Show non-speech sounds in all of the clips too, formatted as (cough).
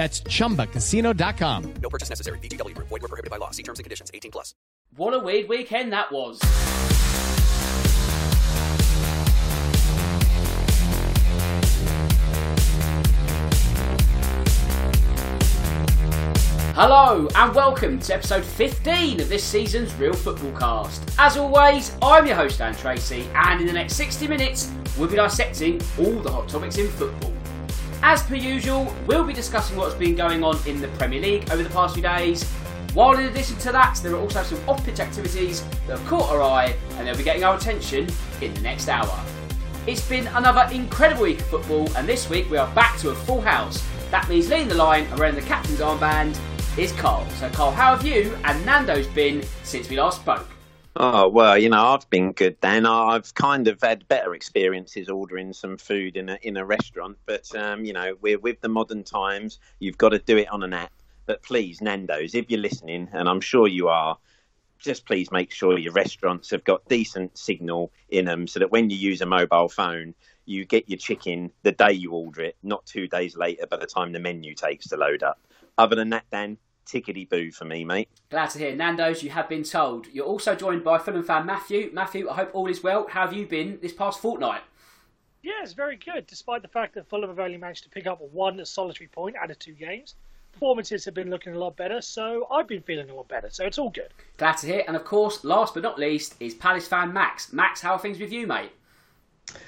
That's chumbacasino.com. No purchase necessary. VGW. Void were prohibited by law. See terms and conditions. 18 plus. What a weird weekend that was. Hello and welcome to episode 15 of this season's Real Football Cast. As always, I'm your host Dan Tracy, and in the next 60 minutes, we'll be dissecting all the hot topics in football. As per usual, we'll be discussing what's been going on in the Premier League over the past few days. While in addition to that, there are also some off pitch activities that have caught our eye and they'll be getting our attention in the next hour. It's been another incredible week of football, and this week we are back to a full house. That means leading the line wearing the captain's armband is Carl. So, Carl, how have you and Nando's been since we last spoke? Oh well, you know I've been good. Then I've kind of had better experiences ordering some food in a in a restaurant, but um, you know we're with the modern times. You've got to do it on an app. But please, Nando's, if you're listening, and I'm sure you are, just please make sure your restaurants have got decent signal in them, so that when you use a mobile phone, you get your chicken the day you order it, not two days later by the time the menu takes to load up. Other than that, Dan, tickety boo for me, mate. Glad to hear. Nando's, you have been told. You're also joined by Fulham fan Matthew. Matthew, I hope all is well. How have you been this past fortnight? Yeah, it's very good, despite the fact that Fulham have only managed to pick up one solitary point out of two games. Performances have been looking a lot better, so I've been feeling a lot better, so it's all good. Glad to hear. And of course, last but not least, is Palace fan Max. Max, how are things with you, mate?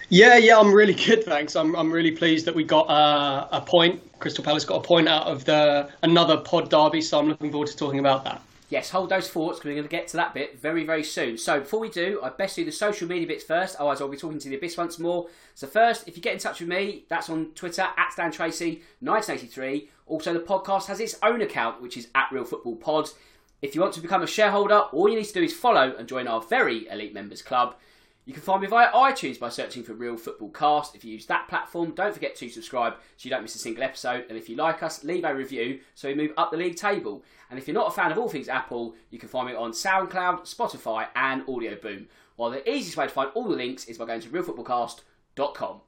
Yeah, yeah, I'm really good, thanks. I'm I'm really pleased that we got uh, a point. Crystal Palace got a point out of the another pod derby, so I'm looking forward to talking about that. Yes, hold those thoughts because we're going to get to that bit very, very soon. So before we do, I'd best do the social media bits first, otherwise I'll be talking to the abyss once more. So first, if you get in touch with me, that's on Twitter at Stan Tracy 1983. Also, the podcast has its own account, which is at Real Football Pod. If you want to become a shareholder, all you need to do is follow and join our very elite members club. You can find me via iTunes by searching for Real Football Cast. If you use that platform, don't forget to subscribe so you don't miss a single episode. And if you like us, leave a review so we move up the league table. And if you're not a fan of all things Apple, you can find me on SoundCloud, Spotify, and Audioboom. While the easiest way to find all the links is by going to realfootballcast.com.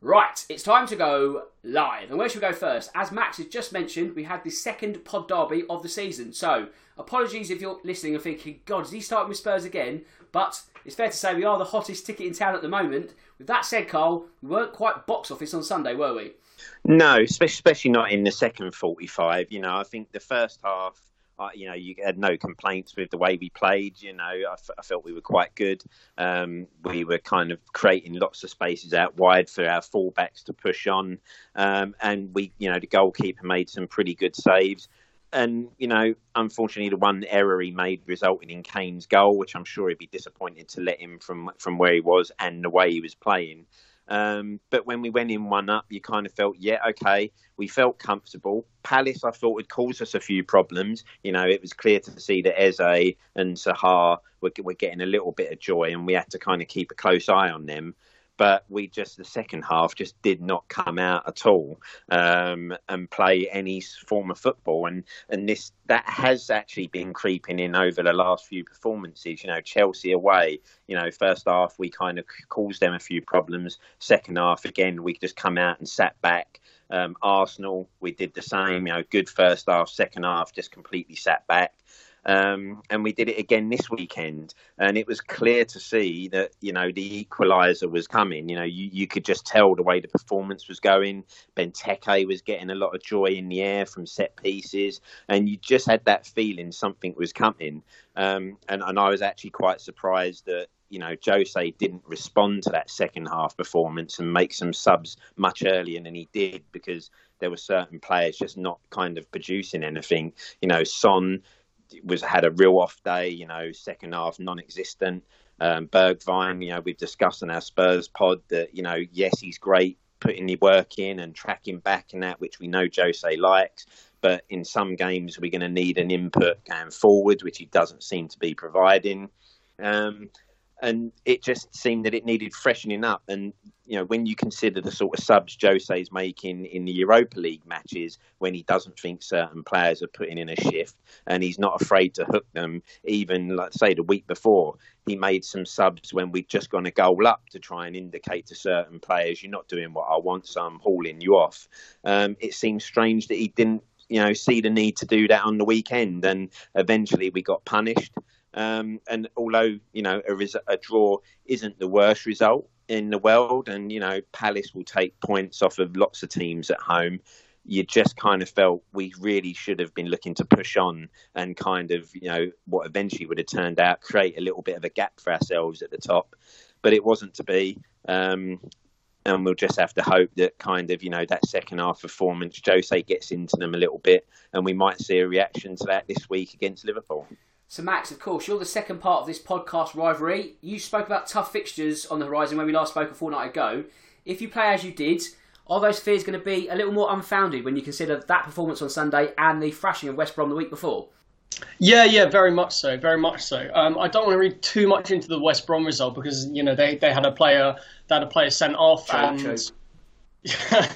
Right, it's time to go live. And where should we go first? As Max has just mentioned, we had the second pod derby of the season. So, apologies if you're listening and thinking, God, is he starting with Spurs again? But it's fair to say we are the hottest ticket in town at the moment. With that said, Carl, we weren't quite box office on Sunday, were we? No, especially not in the second 45. You know, I think the first half, you know, you had no complaints with the way we played. You know, I, f- I felt we were quite good. Um, we were kind of creating lots of spaces out wide for our fullbacks to push on. Um, and we, you know, the goalkeeper made some pretty good saves and you know, unfortunately, the one error he made resulted in Kane's goal, which I'm sure he'd be disappointed to let him from from where he was and the way he was playing. Um, but when we went in one up, you kind of felt, yeah, okay, we felt comfortable. Palace, I thought, would cause us a few problems. You know, it was clear to see that Eze and Zaha were, were getting a little bit of joy, and we had to kind of keep a close eye on them. But we just the second half just did not come out at all um, and play any form of football. And and this that has actually been creeping in over the last few performances. You know, Chelsea away. You know, first half we kind of caused them a few problems. Second half again we just come out and sat back. Um, Arsenal, we did the same. You know, good first half, second half, just completely sat back. Um, and we did it again this weekend, and it was clear to see that you know the equaliser was coming. You know, you, you could just tell the way the performance was going. Benteke was getting a lot of joy in the air from set pieces, and you just had that feeling something was coming. Um, and, and I was actually quite surprised that you know, Jose didn't respond to that second half performance and make some subs much earlier than he did because there were certain players just not kind of producing anything. You know, Son was had a real off day. You know, second half non-existent. Um, Bergwijn, you know, we've discussed on our Spurs pod that you know, yes, he's great putting the work in and tracking back and that, which we know Jose likes. But in some games, we're going to need an input going forward, which he doesn't seem to be providing. Um, and it just seemed that it needed freshening up. And you know, when you consider the sort of subs Jose's making in the Europa League matches, when he doesn't think certain players are putting in a shift, and he's not afraid to hook them, even like say the week before, he made some subs when we'd just gone a goal up to try and indicate to certain players, "You're not doing what I want, so I'm hauling you off." Um, it seems strange that he didn't, you know, see the need to do that on the weekend, and eventually we got punished. Um, and although you know a, res- a, draw isn't the worst result in the world, and you know Palace will take points off of lots of teams at home, you just kind of felt we really should have been looking to push on and kind of you know what eventually would have turned out create a little bit of a gap for ourselves at the top, but it wasn't to be. Um, and we'll just have to hope that kind of you know that second half performance, Jose gets into them a little bit, and we might see a reaction to that this week against Liverpool. So, Max, of course, you're the second part of this podcast rivalry. You spoke about tough fixtures on the horizon when we last spoke a fortnight ago. If you play as you did, are those fears going to be a little more unfounded when you consider that performance on Sunday and the thrashing of West Brom the week before? Yeah, yeah, very much so, very much so. Um, I don't want to read too much into the West Brom result because you know they, they had a player they had a player sent off and (laughs)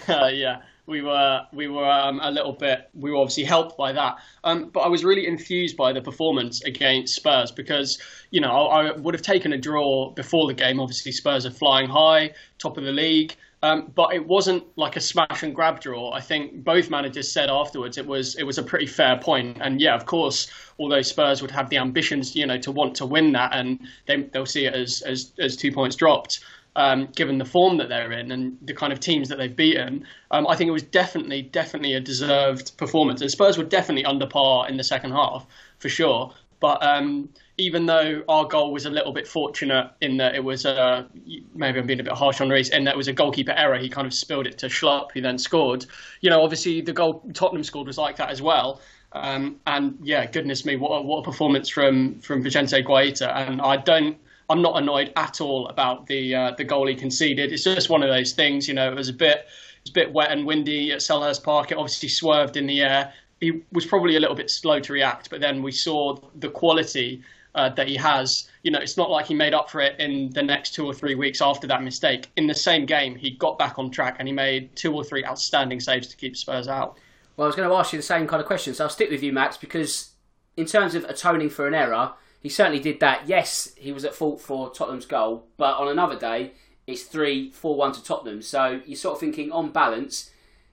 yeah, we were we were um, a little bit we were obviously helped by that. Um, but I was really enthused by the performance against Spurs because you know I, I, would have taken a draw before the game. Obviously Spurs are flying high, top of the league. Um, but it wasn't like a smash and grab draw. I think both managers said afterwards it was it was a pretty fair point. And yeah, of course, although Spurs would have the ambitions, you know, to want to win that, and they, they'll see it as, as as two points dropped um, given the form that they're in and the kind of teams that they've beaten. Um, I think it was definitely, definitely a deserved performance. And Spurs were definitely under par in the second half, for sure. But um, even though our goal was a little bit fortunate in that it was a, maybe I'm being a bit harsh on Reece, in that was a goalkeeper error, he kind of spilled it to Schlupp, who then scored. You know, obviously the goal Tottenham scored was like that as well. Um, and yeah, goodness me, what a, what a performance from from Vicente Guaita. And I don't I'm not annoyed at all about the uh, the goal he conceded. It's just one of those things, you know. It was a bit it was a bit wet and windy at Selhurst Park. It obviously swerved in the air. He was probably a little bit slow to react, but then we saw the quality uh, that he has. You know, it's not like he made up for it in the next two or three weeks after that mistake. In the same game, he got back on track and he made two or three outstanding saves to keep Spurs out. Well, I was going to ask you the same kind of question, so I'll stick with you, Max, because in terms of atoning for an error, he certainly did that. Yes, he was at fault for Tottenham's goal, but on another day, it's 3 4 1 to Tottenham. So you're sort of thinking, on balance,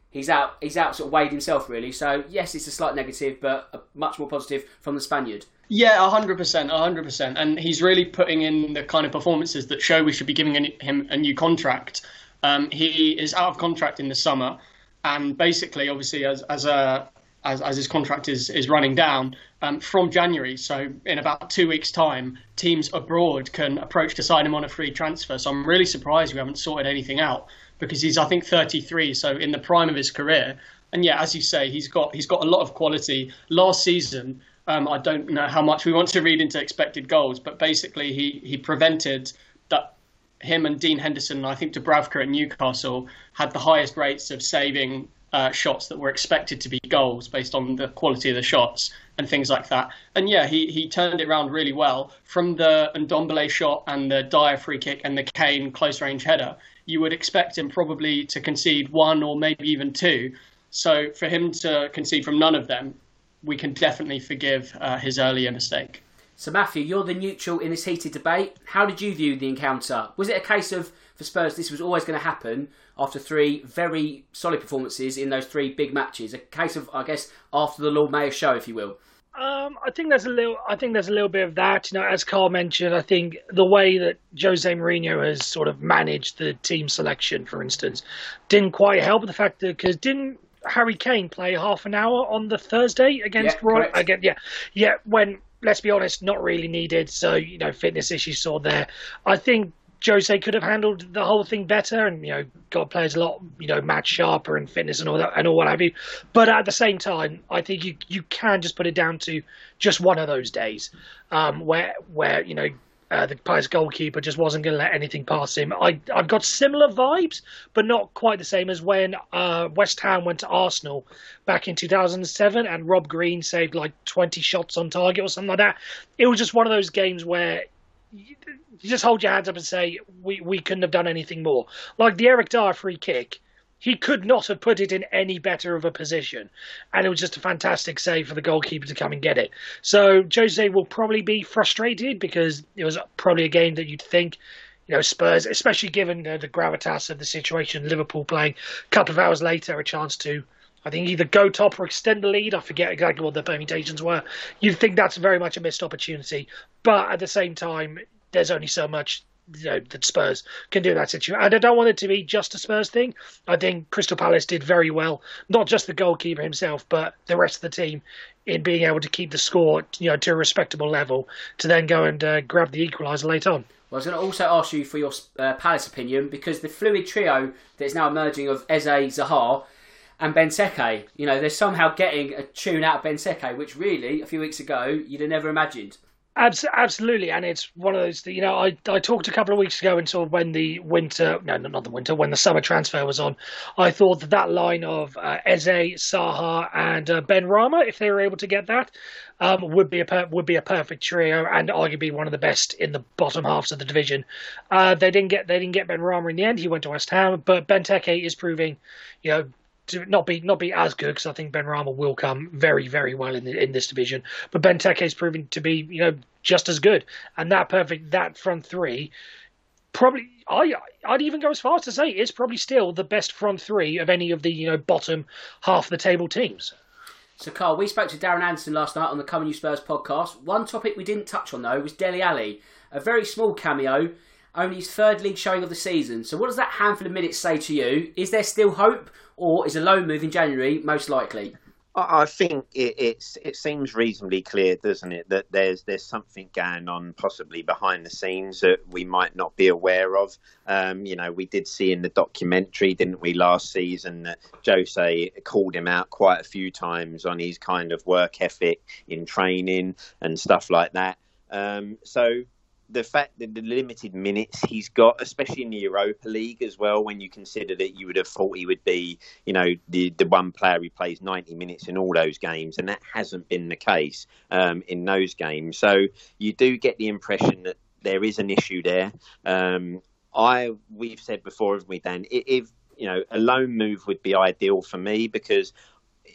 he's out he's out sort of weighed himself really. So yes, it's a slight negative, but much more positive from the Spaniard. Yeah, hundred percent, hundred percent, and he's really putting in the kind of performances that show we should be giving him a new contract. Um, he is out of contract in the summer, and basically, obviously, as as a as, as his contract is, is running down um, from January. So in about two weeks' time, teams abroad can approach to sign him on a free transfer. So I'm really surprised we haven't sorted anything out because he's I think 33, so in the prime of his career. And yeah, as you say, he's got he's got a lot of quality. Last season, um, I don't know how much we want to read into expected goals, but basically he he prevented that him and Dean Henderson, I think Dubravka at Newcastle, had the highest rates of saving uh, shots that were expected to be goals based on the quality of the shots. and things like that. And yeah, he, he turned it around really well from the Ndombele shot and the Dier free kick and the Kane close range header. You would expect him probably to concede one or maybe even two. So for him to concede from none of them, we can definitely forgive uh, his earlier mistake. So Matthew, you're the neutral in this heated debate. How did you view the encounter? Was it a case of for Spurs this was always going to happen after three very solid performances in those three big matches? A case of I guess after the Lord Mayor show, if you will. Um, I think there's a little. I think there's a little bit of that. You know, as Carl mentioned, I think the way that Jose Mourinho has sort of managed the team selection, for instance, didn't quite help the fact that because didn't Harry Kane play half an hour on the Thursday against Yeah, Roy? Again, yeah, yeah. When let's be honest, not really needed. So you know, fitness issues saw there. I think Jose could have handled the whole thing better, and you know, got players a lot, you know, match sharper and fitness and all that and all what have you. But at the same time, I think you you can just put it down to just one of those days um, where where you know. Uh, the player's goalkeeper just wasn't going to let anything pass him. I I've got similar vibes, but not quite the same as when uh, West Ham went to Arsenal back in 2007 and Rob Green saved like 20 shots on target or something like that. It was just one of those games where you, just hold your hands up and say we we couldn't have done anything more. Like the Eric Dier free kick, he could not have put it in any better of a position, and it was just a fantastic save for the goalkeeper to come and get it. So Jose will probably be frustrated because it was probably a game that you'd think. You know, Spurs, especially given uh, the gravitas of the situation, Liverpool playing a couple of hours later, a chance to I think either go top or extend the lead. I forget exactly what the permutations were. You'd think that's very much a missed opportunity, but at the same time, there's only so much you know, that Spurs can do in that situation. And I don't want it to be just a Spurs thing. I think Crystal Palace did very well, not just the goalkeeper himself, but the rest of the team in being able to keep the score, you know, to a respectable level to then go and uh, grab the equaliser late on. Well, I was going to also ask you for your uh, Palace opinion because the fluid trio that is now emerging of Eze, Zaha, and Benteke, you know, they're somehow getting a tune out of Benteke, which really, a few weeks ago, you'd have never imagined. Abs- absolutely, and it's one of those. You know, I I talked a couple of weeks ago and sort of when the winter, no, not the winter, when the summer transfer was on, I thought that that line of uh, Eze, Zaha, and uh, Benrahma, if they were able to get that, um, would be a per- would be a perfect trio and arguably one of the best in the bottom halves of the division. Uh, they didn't get they didn't get Benrahma in the end. He went to West Ham, but Benteke is proving, you know, to not be not be as good because I think Benrahma will come very very well in the, in this division. But Benteke is proving to be you know just as good, and that perfect that front three probably I I'd even go as far as to say it's probably still the best front three of any of the you know bottom half of the table teams. So, Carl, we spoke to Darren Anderton last night on the Coming You Spurs podcast. One topic we didn't touch on, though, was Dele Alli. A very small cameo, only his third league showing of the season. So, what does that handful of minutes say to you? Is there still hope, or is a loan move in January most likely? I think it, it's it seems reasonably clear, doesn't it, that there's there's something going on possibly behind the scenes that we might not be aware of. Um, you know, we did see in the documentary, didn't we, last season that Jose called him out quite a few times on his kind of work ethic in training and stuff like that. Um, so the fact that the limited minutes he's got, especially in the Europa League as well, when you consider that you would have thought he would be, you know, the the one player who plays 90 minutes in all those games, and that hasn't been the case um, in those games. So you do get the impression that there is an issue there. Um, I we've said before, haven't we, Dan? If you know, a loan move would be ideal for me because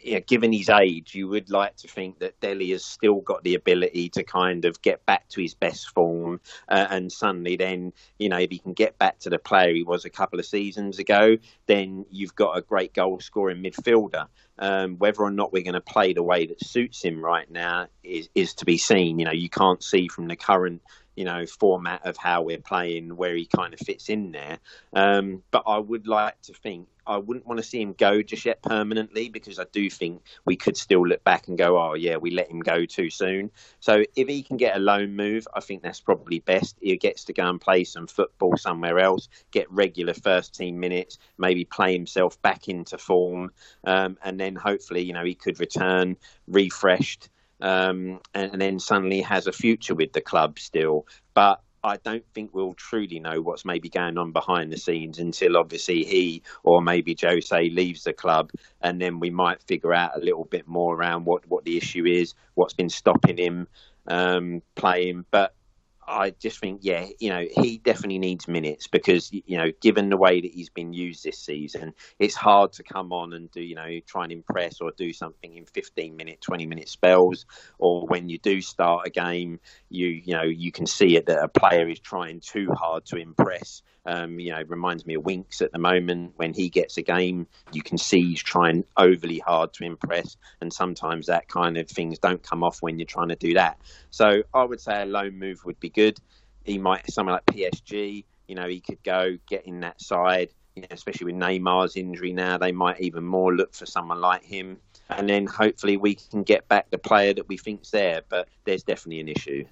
you know, given his age, you would like to think that Dele has still got the ability to kind of get back to his best form, uh, and suddenly, then you know, if he can get back to the player he was a couple of seasons ago, then you've got a great goal scoring midfielder. Um, whether or not we're going to play the way that suits him right now is is to be seen. You know, you can't see from the current you know format of how we're playing where he kind of fits in there. Um, but I would like to think I wouldn't want to see him go just yet permanently because I do think we could still look back and go, oh yeah, we let him go too soon. So if he can get a loan move, I think that's probably best. He gets to go and play some football somewhere else, get regular first team minutes, maybe play himself back into form, um, and then hopefully you know he could return refreshed um, and, and then suddenly has a future with the club still. But I don't think we'll truly know what's maybe going on behind the scenes until obviously he or maybe Jose leaves the club, and then we might figure out a little bit more around what, what the issue is, what's been stopping him um, playing. But I just think, yeah, you know, he definitely needs minutes because, you know, given the way that he's been used this season, it's hard to come on and do, you know, try and impress or do something in 15 minute, 20 minute spells. Or when you do start a game, you, you know, you can see it that a player is trying too hard to impress. Um, you know, reminds me of Winks at the moment. When he gets a game, you can see he's trying overly hard to impress, and sometimes that kind of things don't come off when you're trying to do that. So I would say a loan move would be good. He might someone like PSG. You know, he could go get in that side. You know, especially with Neymar's injury now, they might even more look for someone like him. And then hopefully we can get back the player that we think's there. But there's definitely an issue.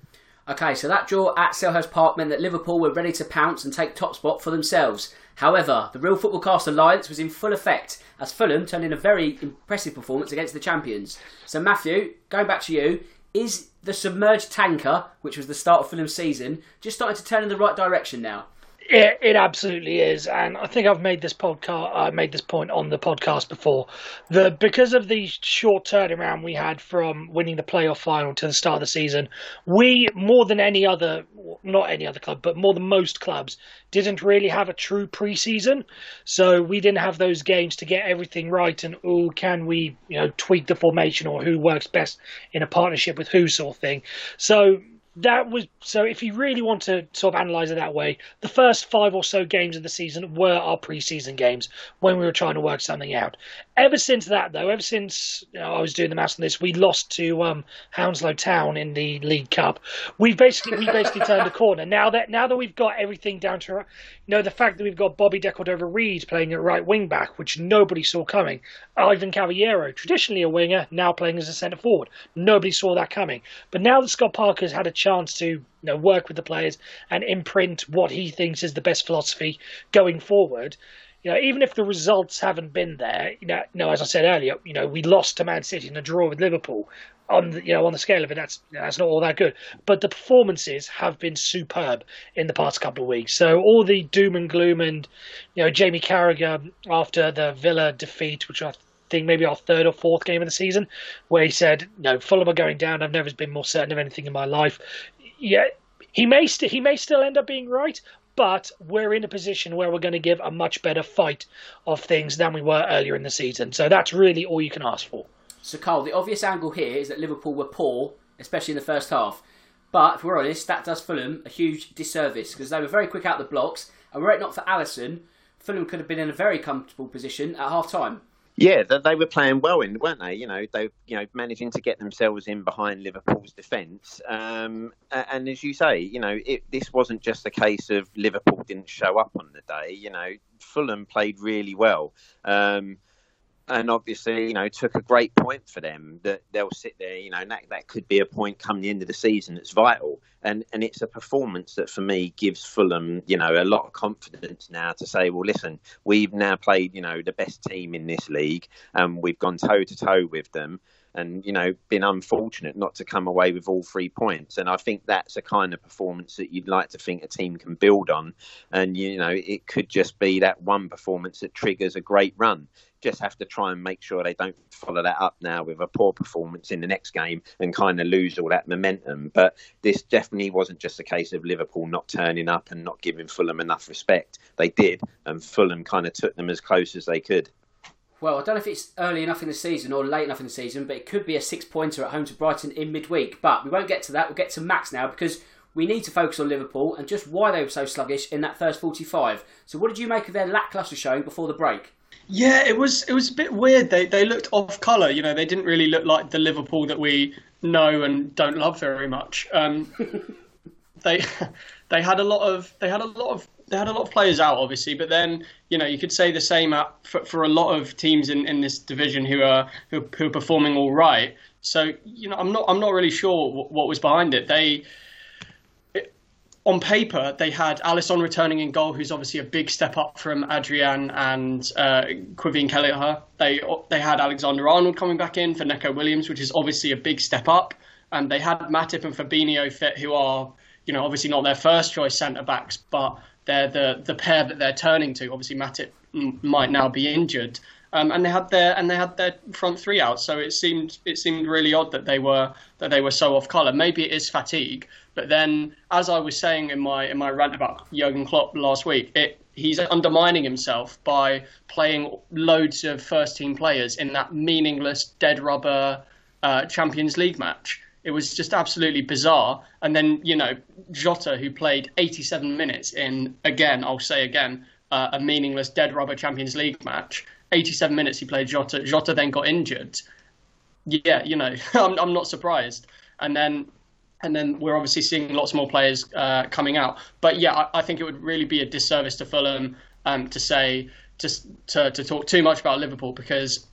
Okay, so that draw at Selhurst Park meant that Liverpool were ready to pounce and take top spot for themselves. However, the Real Football Cast Alliance was in full effect as Fulham turned in a very impressive performance against the champions. So, Matthew, going back to you, is the submerged tanker, which was the start of Fulham's season, just starting to turn in the right direction now? It, it absolutely is, and I think I've made this podcast. I made this point on the podcast before. The because of the short turnaround we had from winning the playoff final to the start of the season, we more than any other, not any other club, but more than most clubs, didn't really have a true preseason. So we didn't have those games to get everything right. And oh, can we, you know, tweak the formation or who works best in a partnership with who sort of thing. So that was so if you really want to sort of analyze it that way the first five or so games of the season were our preseason games when we were trying to work something out ever since that though ever since you know, i was doing the maths on this we lost to um, hounslow town in the league cup. We basically we basically (laughs) turned the corner. Now that now that we've got everything down to you know the fact that we've got bobby decordova-reid playing at right wing back which nobody saw coming. Ivan cavaleiro traditionally a winger now playing as a centre forward. Nobody saw that coming. But now that scott parker's had a chance to you know, work with the players and imprint what he thinks is the best philosophy going forward. You know, even if the results haven't been there, you know, you know, as I said earlier, you know, we lost to Man City in a draw with Liverpool. On the, you know, on the scale of it, that's that's not all that good. But the performances have been superb in the past couple of weeks. So all the doom and gloom and you know Jamie Carragher after the Villa defeat, which I think maybe our third or fourth game of the season, where he said, you "No, Fulham are going down. I've never been more certain of anything in my life." Yeah, he may st- he may still end up being right, but we're in a position where we're going to give a much better fight of things than we were earlier in the season. So that's really all you can ask for. So, Carl, the obvious angle here is that Liverpool were poor, especially in the first half. But if we're honest, that does Fulham a huge disservice because they were very quick out the blocks, and were it not for Alisson, Fulham could have been in a very comfortable position at half time. Yeah, they were playing well in, weren't they? You know, they you know managing to get themselves in behind Liverpool's defence. Um, and as you say, you know, it, this wasn't just a case of Liverpool didn't show up on the day. You know, Fulham played really well. Um, and obviously, you know, took a great point for them that they'll sit there, you know, and that, that could be a point come the end of the season that's vital. And and it's a performance that for me gives Fulham, you know, a lot of confidence now to say, well, listen, we've now played, you know, the best team in this league and we've gone toe to toe with them and you know been unfortunate not to come away with all three points. And i think that's a kind of performance that you'd like to think a team can build on. And you know it could just be that one performance that triggers a great run just have to try and make sure they don't follow that up now with a poor performance in the next game and kind of lose all that momentum. But this definitely wasn't just a case of Liverpool not turning up and not giving Fulham enough respect. They did, and Fulham kind of took them as close as they could. Well, I don't know if it's early enough in the season or late enough in the season, but it could be a six pointer at home to Brighton in midweek. But we won't get to that. We'll get to Max now because we need to focus on Liverpool and just why they were so sluggish in that first 45. So, what did you make of their lacklustre showing before the break? Yeah, it was it was a bit weird. They they looked off colour. You know, they didn't really look like the Liverpool that we know and don't love very much. Um, (laughs) they they had a lot of they had a lot of they had a lot of players out, obviously, but then you know you could say the same for, for a lot of teams in, in this division who are who, who are performing all right. So you know I'm not I'm not really sure what was behind it. They on paper they had Alisson returning in goal, who's obviously a big step up from Adrian and uh, Caoimhín Kelleher. They they had Alexander Arnold coming back in for Neco Williams, which is obviously a big step up, and they had Matip and Fabinho fit, who are you know, obviously not their first choice centre backs, but they're the the pair that they're turning to. Obviously, Matip might now be injured, um, and they had their and they had their front three out. So it seemed it seemed really odd that they were that they were so off colour. Maybe it is fatigue, but then as I was saying in my in my rant about Jurgen Klopp last week, it he's undermining himself by playing loads of first team players in that meaningless dead rubber uh, Champions League match. It was just absolutely bizarre. And then, you know, Jota, who played 87 minutes in, again, I'll say again, uh, a meaningless dead rubber Champions League match. 87 minutes he played Jota. Jota then got injured. Yeah, you know, (laughs) I'm, I'm not surprised. And then and then we're obviously seeing lots more players uh, coming out. But yeah, I, I, think it would really be a disservice to Fulham um, to say just to, to talk too much about Liverpool because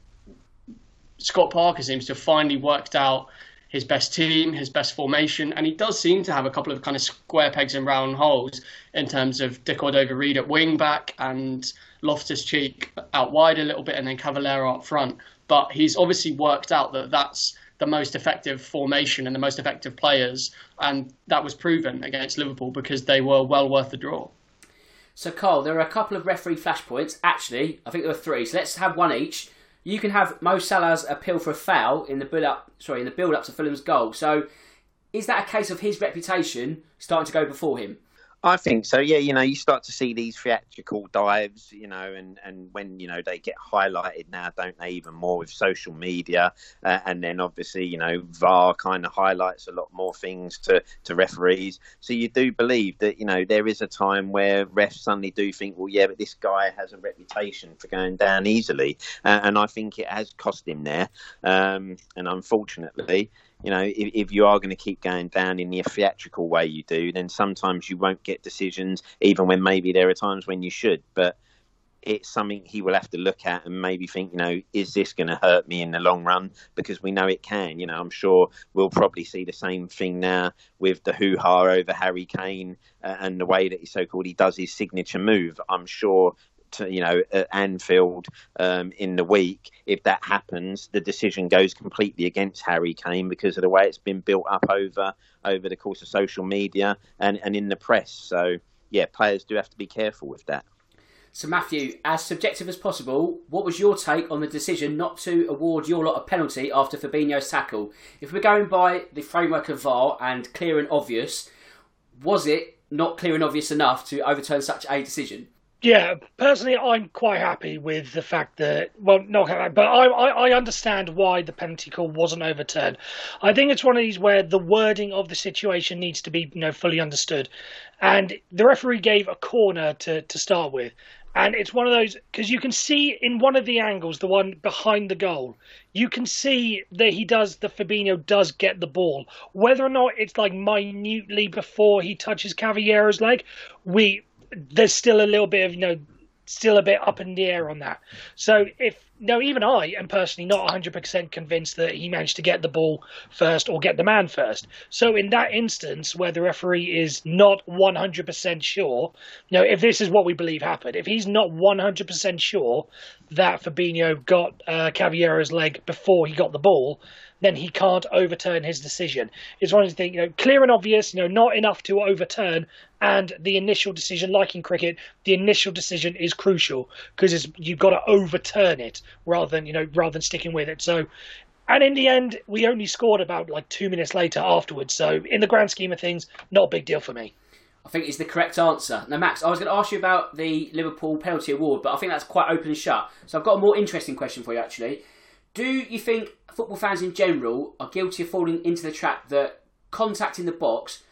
Scott Parker seems to have finally worked out his best team, his best formation, and he does seem to have a couple of kind of square pegs and round holes in terms of De Cordova-Reid at wing back and Loftus Cheek out wide a little bit, and then Cavaleiro up front. But he's obviously worked out that that's the most effective formation and the most effective players, and that was proven against Liverpool because they were well worth the draw. So, Carl, there are a couple of referee flashpoints. Actually, I think there were three. So let's have one each. You can have Mo Salah's appeal for a foul in the build up. Sorry, in the build up to Fulham's goal. So, is that a case of his reputation starting to go before him? I think so. Yeah, you know, you start to see these theatrical dives, you know, and, and when you know they get highlighted now, don't they? Even more with social media, uh, and then obviously, you know, VAR kind of highlights a lot more things to to referees. So you do believe that you know there is a time where refs suddenly do think, well, yeah, but this guy has a reputation for going down easily, uh, and I think it has cost him there. Um, and unfortunately, you know, if, if you are going to keep going down in the theatrical way you do, then sometimes you won't get decisions, even when maybe there are times when you should. But it's something he will have to look at and maybe think, you know, is this going to hurt me in the long run? Because we know it can. You know, I'm sure we'll probably see the same thing now with the hoo ha over Harry Kane uh, and the way that he so called he does his signature move. I'm sure you know, at Anfield um, in the week, if that happens, the decision goes completely against Harry Kane because of the way it's been built up over over the course of social media and, and in the press. So, yeah, players do have to be careful with that. So, Matthew, as subjective as possible, what was your take on the decision not to award your lot a penalty after Fabinho's tackle? If we're going by the framework of VAR and clear and obvious, was it not clear and obvious enough to overturn such a decision? Yeah, personally, I'm quite happy with the fact that, well, not but I, I, I, understand why the penalty call wasn't overturned. I think it's one of these where the wording of the situation needs to be, you know, fully understood. And the referee gave a corner to, to start with. And it's one of those, because you can see in one of the angles, the one behind the goal, you can see that he does, the Fabinho does get the ball. Whether or not it's like minutely before he touches Cavaleiro's leg, we there's still a little bit of you know still a bit up in the air on that. So if no, even I am personally not 100% convinced that he managed to get the ball first or get the man first. So in that instance, where the referee is not 100% sure, you know, if this is what we believe happened, if he's not 100% sure that Fabinho got uh, Cavaleiro's leg before he got the ball, then he can't overturn his decision. It's one of the things, you know, clear and obvious, you know, not enough to overturn. And the initial decision, like in cricket, the initial decision is crucial because you've got to overturn it rather than, you know, rather than sticking with it. So, and in the end, we only scored about like two minutes later afterwards. So, in the grand scheme of things, not a big deal for me. I think it's the correct answer. Now, Max, I was going to ask you about the Liverpool penalty award, but I think that's quite open and shut. So I've got a more interesting question for you, actually. Do you think football fans in general are guilty of falling into the trap that contact in the box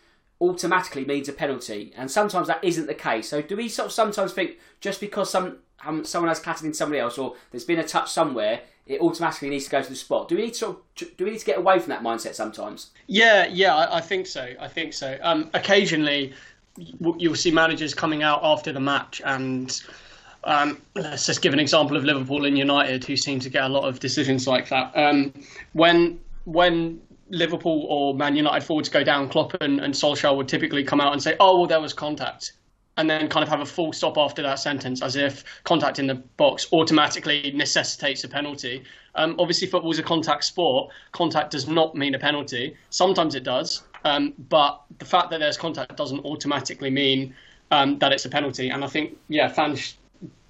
automatically means a penalty, and sometimes that isn't the case. So do we sort of sometimes think just because some um, someone has clattered in somebody else or there's been a touch somewhere, it automatically needs to go to the spot? Do we need to sort of, do we need to get away from that mindset sometimes? Yeah, yeah, I, I think so. I think so. Um, occasionally, you'll see managers coming out after the match and um, let's just give an example of Liverpool and United, who seem to get a lot of decisions like that. Um, when when Liverpool or Man United forwards go down, Klopp and, and Solskjaer would typically come out and say, "Oh, well, there was contact," and then kind of have a full stop after that sentence, as if contact in the box automatically necessitates a penalty. Um, obviously, football is a contact sport. Contact does not mean a penalty. Sometimes it does, Um, but the fact that there's contact doesn't automatically mean um, that it's a penalty. And I think, yeah, fans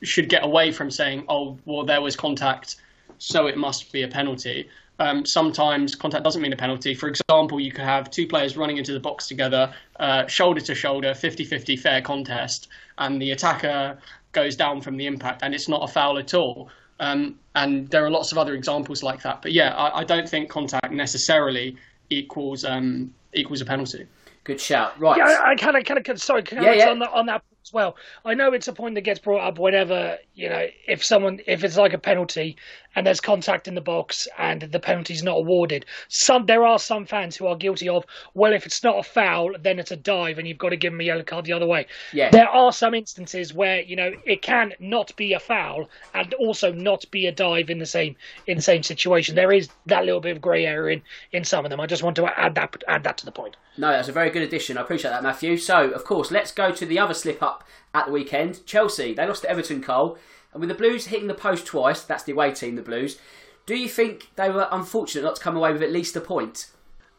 should get away from saying, oh, well, there was contact, so it must be a penalty. Um, sometimes contact doesn't mean a penalty. For example, you could have two players running into the box together, uh, shoulder to shoulder, 50 50 fair contest, and the attacker goes down from the impact, and it's not a foul at all. Um, and there are lots of other examples like that. But yeah, I, I don't think contact necessarily equals um, equals a penalty. Good shout. Right. Yeah, I kind of, kind of, sorry, can Yeah, I yeah. on that on that as well. I know it's a point that gets brought up whenever you know if someone if it's like a penalty and there's contact in the box and the penalty's not awarded. Some there are some fans who are guilty of well, if it's not a foul, then it's a dive and you've got to give them a yellow card the other way. Yeah. There are some instances where you know it can not be a foul and also not be a dive in the same in the same situation. There is that little bit of grey area in in some of them. I just want to add that add that to the point. No, that's a very good addition. I appreciate that, Matthew. So, of course, let's go to the other slip up at the weekend. Chelsea, they lost to Everton, Carl. And with the Blues hitting the post twice, that's the away team, the Blues, do you think they were unfortunate not to come away with at least a point?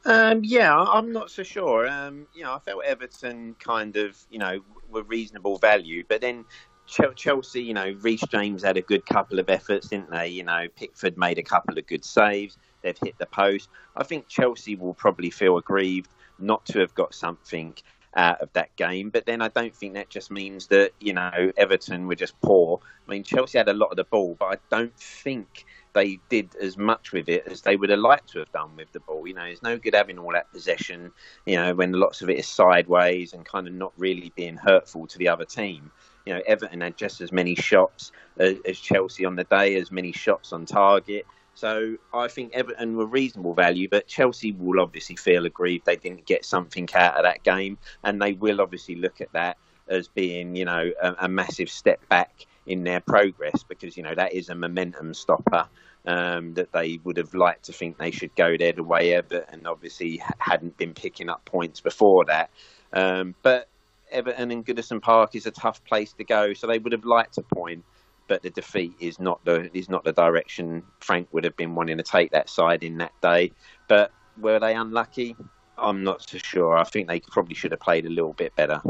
Um, yeah, I'm not so sure. Um, you know, I felt Everton kind of, you know, were reasonable value, but then Chelsea, you know, Reece James had a good couple of efforts, didn't they? You know, Pickford made a couple of good saves. They've hit the post. I think Chelsea will probably feel aggrieved not to have got something out of that game. But then I don't think that just means that, you know, Everton were just poor. I mean, Chelsea had a lot of the ball, but I don't think they did as much with it as they would have liked to have done with the ball. You know, it's no good having all that possession, you know, when lots of it is sideways and kind of not really being hurtful to the other team. You know, Everton had just as many shots as, as Chelsea on the day, as many shots on target. So I think Everton were reasonable value, but Chelsea will obviously feel aggrieved they didn't get something out of that game, and they will obviously look at that as being, you know, a, a massive step back in their progress because you know that is a momentum stopper um, that they would have liked to think they should go there the way Everton obviously hadn't been picking up points before that. Um, but Everton and Goodison Park is a tough place to go, so they would have liked a point. But the defeat is not the is not the direction Frank would have been wanting to take that side in that day. But were they unlucky? I'm not so sure. I think they probably should have played a little bit better.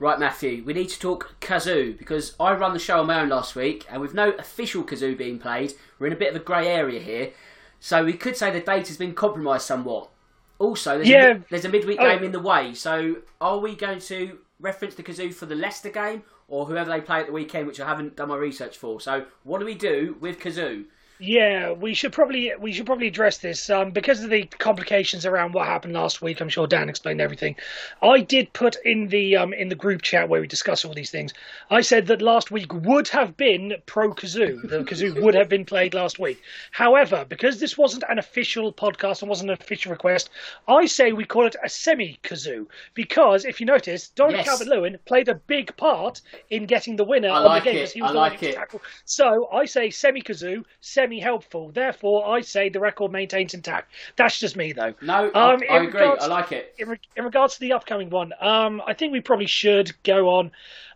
Right, Matthew, we need to talk kazoo because I run the show on my own last week, and with no official kazoo being played, we're in a bit of a grey area here. So we could say the date has been compromised somewhat. Also, there's, Yeah. a, there's a midweek Oh. game in the way. So are we going to reference the kazoo for the Leicester game or whoever they play at the weekend, which I haven't done my research for? So what do we do with kazoo? Yeah, we should probably we should probably address this um, because of the complications around what happened last week. I'm sure Dan explained everything. I did put in the um, in the group chat where we discuss all these things. I said that last week would have been pro kazoo. The kazoo (laughs) would have been played last week. However, because this wasn't an official podcast and wasn't an official request, I say we call it a semi kazoo because if you notice, Dominic Yes. Calvert Lewin played a big part in getting the winner I on like the game. it, because He was I like it. tackled so I say semi kazoo, semi helpful. Therefore, I say the record maintains intact. That's just me, though. No, Um, I, I agree. regards- I like it. In, re- in regards to the upcoming one, um, I think we probably should go on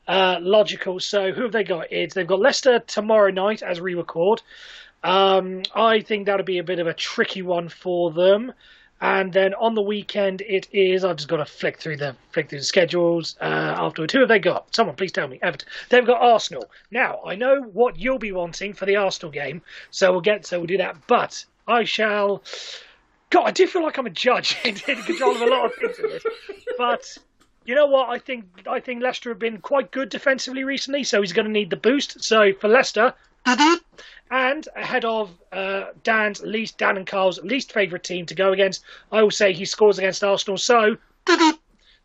uh, logical. So, who have they got? It's they've got Leicester tomorrow night as we record. Um, I think that'll be a bit of a tricky one for them. And then on the weekend, it is. I've just got to flick through the flick through the schedules uh, afterwards. Who have they got? Someone, please tell me. Everton. They've got Arsenal. Now I know what you'll be wanting for the Arsenal game, so we'll get so we'll do that. But I shall. God, I do feel like I'm a judge (laughs) in, control of a lot of things in this. But you know what? I think I think Leicester have been quite good defensively recently, so he's going to need the boost. So for Leicester, and ahead of uh, Dan's least Dan and Carl's least favourite team to go against, I will say he scores against Arsenal. So, so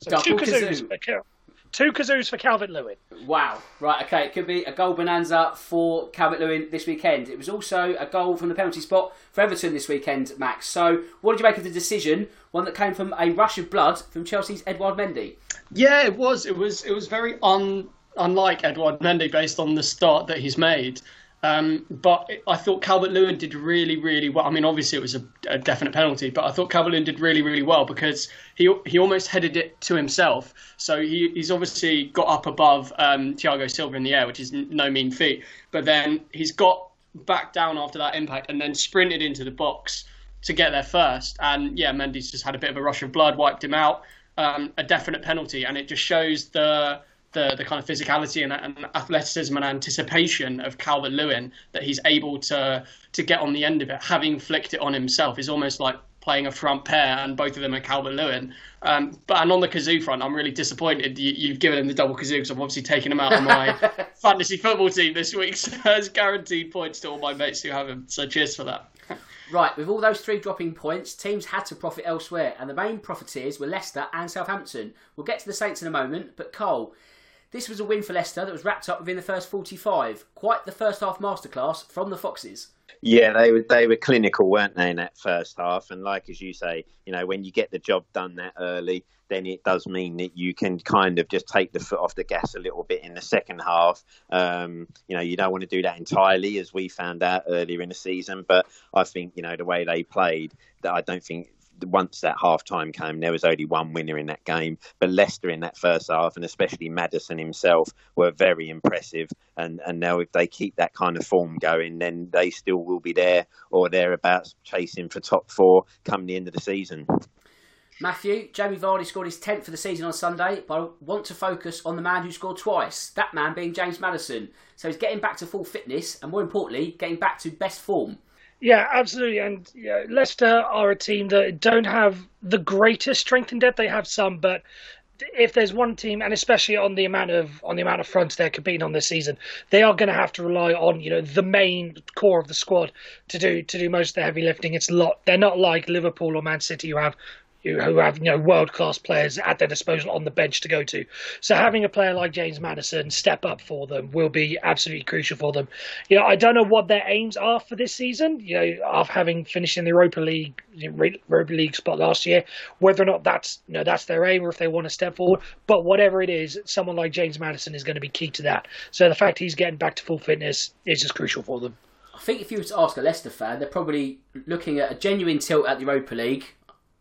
Double two kazoos, kazoo. for Cal- two kazoos for Calvert Lewin. Wow. Right, okay. It could be a goal bonanza for Calvert Lewin this weekend. It was also a goal from the penalty spot for Everton this weekend, Max. So, what did you make of the decision? One that came from a rush of blood from Chelsea's Edouard Mendy. Yeah, it was. It was. It was very un, unlike Edouard Mendy based on the start that he's made. Um, but I thought Calvert Lewin did really, really well. I mean, obviously it was a, a definite penalty, but I thought Calvert Lewin did really, really well because he he almost headed it to himself. So he, he's obviously got up above um, Thiago Silva in the air, which is no mean feat. But then he's got back down after that impact and then sprinted into the box to get there first. And yeah, Mendy's just had a bit of a rush of blood, wiped him out, um, a definite penalty, and it just shows the the, the kind of physicality and, and athleticism and anticipation of Calvert Lewin that he's able to to get on the end of it, having flicked it on himself, is almost like playing a front pair, and both of them are Calvert Lewin. Um, but and on the Kazoo front, I'm really disappointed you, have given him the double Kazoo because I've obviously taken him out of my (laughs) fantasy football team this week. So there's guaranteed points to all my mates who have him. So cheers for that. Right, with all those three dropping points, teams had to profit elsewhere, and the main profiteers were Leicester and Southampton. We'll get to the Saints in a moment, but Carl, this was a win for Leicester that was wrapped up within the first 45. Quite the first half masterclass from the Foxes. Yeah, they were they were clinical, weren't they, in that first half? And like as you say, you know, when you get the job done that early, then it does mean that you can kind of just take the foot off the gas a little bit in the second half. Um, you know, you don't want to do that entirely, as we found out earlier in the season. But I think you know the way they played, that I don't think once that half time came, there was only one winner in that game. But Leicester in that first half, and especially Maddison himself, were very impressive. And, and now, if they keep that kind of form going, then they still will be there or thereabouts chasing for top four come the end of the season. Matthew, Jamie Vardy scored his 10th for the season on Sunday, but I want to focus on the man who scored twice, that man being James Maddison. So he's getting back to full fitness and, more importantly, getting back to best form. Yeah, absolutely. And yeah, Leicester are a team that don't have the greatest strength in depth. They have some, but if there's one team, and especially on the amount of on the amount of fronts they're competing on this season, they are going to have to rely on you know the main core of the squad to do to do most of the heavy lifting. It's a lot. They're not like Liverpool or Man City who have who have you know world class players at their disposal on the bench to go to. So having a player like James Maddison step up for them will be absolutely crucial for them. You know, I don't know what their aims are for this season. You know, after having finished in the Europa League Europa League spot last year, whether or not that's you know that's their aim or if they want to step forward. But whatever it is, someone like James Maddison is going to be key to that. So the fact he's getting back to full fitness is just crucial for them. I think if you were to ask a Leicester fan, they're probably looking at a genuine tilt at the Europa League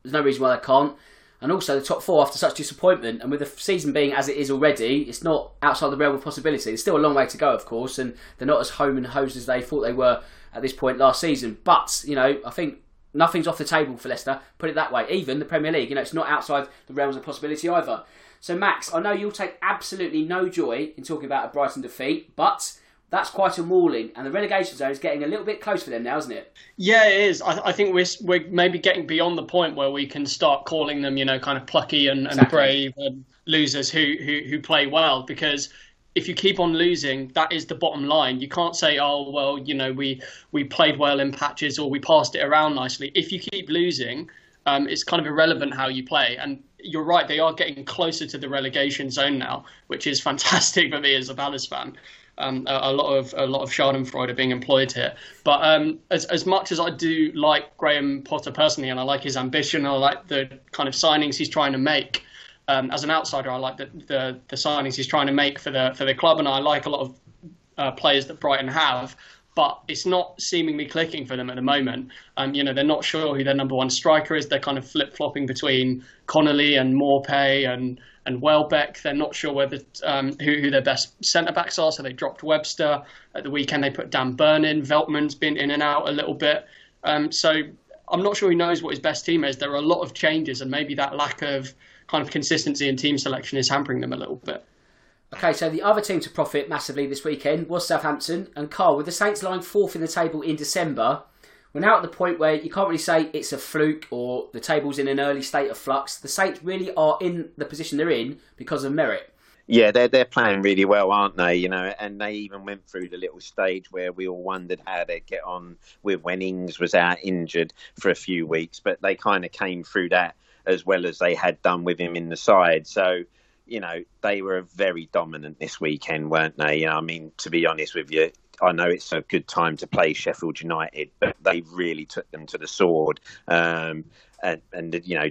there's no reason why they can't. And also the top four after such disappointment, and with the season being as it is already, it's not outside the realm of possibility. There's still a long way to go, of course, and they're not as home and hosed as they thought they were at this point last season. But you know, I think nothing's off the table for Leicester. Put it that way. Even the Premier League, you know, it's not outside the realms of possibility either. So Max, I know you'll take absolutely no joy in talking about a Brighton defeat, but that's quite a mauling, and the relegation zone is getting a little bit close for them now, isn't it? Yeah, it is. I, I, think we're we're maybe getting beyond the point where we can start calling them, you know, kind of plucky and, and brave and losers who, who who play well because if you keep on losing, that is the bottom line. You can't say, "Oh, well, you know, we we played well in patches or we passed it around nicely." If you keep losing, um, it's kind of irrelevant how you play. And you're right; they are getting closer to the relegation zone now, which is (laughs) fantastic for me as a Palace fan um, a, a, lot of a lot of Schadenfreude are being employed here. But um, as as much as I do like Graham Potter personally, and I like his ambition, I like the kind of signings he's trying to make. Um, as an outsider, I like the, the, the signings he's trying to make for the for the club, and I like a lot of uh, players that Brighton have. But it's not seemingly clicking for them at the moment. Um, you know, they're not sure who their number one striker is. They're kind of flip flopping between Connolly and Maupay and and Welbeck. They're not sure whether um, who, who, their best centre backs are, so they dropped Webster at the weekend. They put Dan Burn in. Veltman's been in and out a little bit. Um, so I'm not sure he knows what his best team is. There are a lot of changes, and maybe that lack of kind of consistency in team selection is hampering them a little bit. Okay, so the other team to profit massively this weekend was Southampton and Carl. With the Saints lying fourth in the table in December, we're now at the point where you can't really say it's a fluke or the table's in an early state of flux. The Saints really are in the position they're in because of merit. Yeah, they're they're playing really well, aren't they? You know, and they even went through the little stage where we all wondered how they'd get on with when Ings was out injured for a few weeks, but they kind of came through that as well as they had done with him in the side. So, you know, they were very dominant this weekend, weren't they? I mean, to be honest with you, I know it's a good time to play Sheffield United, but they really took them to the sword. Um, and, and you know,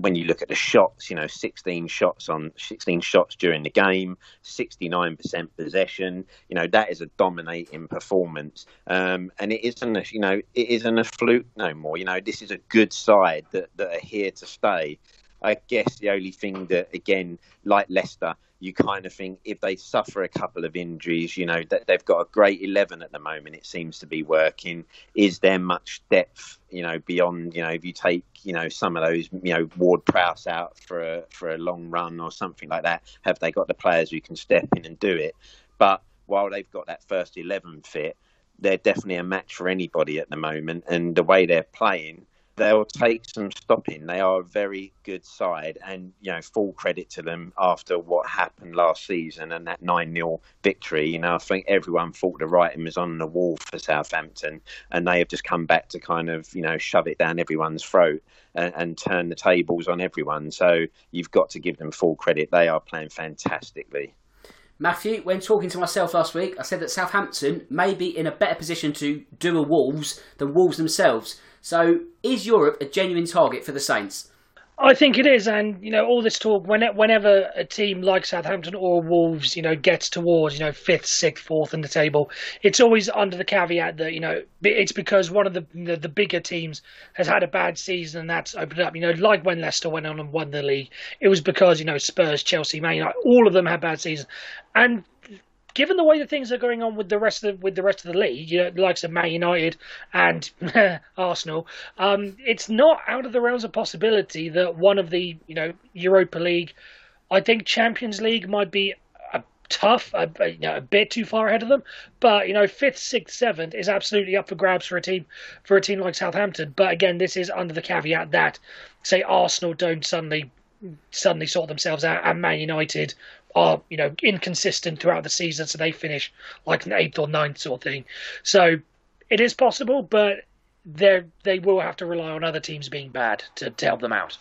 when you look at the shots, you know, 16 shots on 16 shots during the game, 69% possession. You know, that is a dominating performance. Um, and it isn't, a, you know, it isn't a fluke no more. You know, this is a good side that, that are here to stay. I guess the only thing that, again, like Leicester, you kind of think if they suffer a couple of injuries, you know, that they've got a great 11 at the moment, it seems to be working. Is there much depth, you know, beyond, you know, if you take, you know, some of those, you know, Ward Prowse out for a, for a long run or something like that? Have they got the players who can step in and do it? But while they've got that first 11 fit, they're definitely a match for anybody at the moment. And the way they're playing, they'll take some stopping. They are a very good side, and you know, full credit to them after what happened last season and that nine 0 victory. You know, I think everyone thought the writing was on the wall for Southampton, and they have just come back to kind of you know shove it down everyone's throat and, and turn the tables on everyone. So you've got to give them full credit. They are playing fantastically. Matthew, when talking to myself last week, I said that Southampton may be in a better position to do a Wolves than Wolves themselves. So, is Europe a genuine target for the Saints? I think it is, and you know, all this talk when, whenever a team like Southampton or Wolves, you know, gets towards you know fifth, sixth, fourth in the table, it's always under the caveat that you know it's because one of the the, the bigger teams has had a bad season and that's opened up. You know, like when Leicester went on and won the league, it was because you know Spurs, Chelsea, Man United, all of them had bad seasons, and given the way that things are going on with the rest of the, with the rest of the league, you know, the likes of Man United and (laughs) Arsenal, um, it's not out of the realms of possibility that one of the you know Europa League, I think Champions League might be a tough, a, you know, a bit too far ahead of them. But you know, fifth, sixth, seventh is absolutely up for grabs for a team for a team like Southampton. But again, this is under the caveat that say Arsenal don't suddenly suddenly sort themselves out and Man United are you know inconsistent throughout the season, so they finish like an eighth or ninth sort of thing. So it is possible, but they they will have to rely on other teams being bad to, to help them out.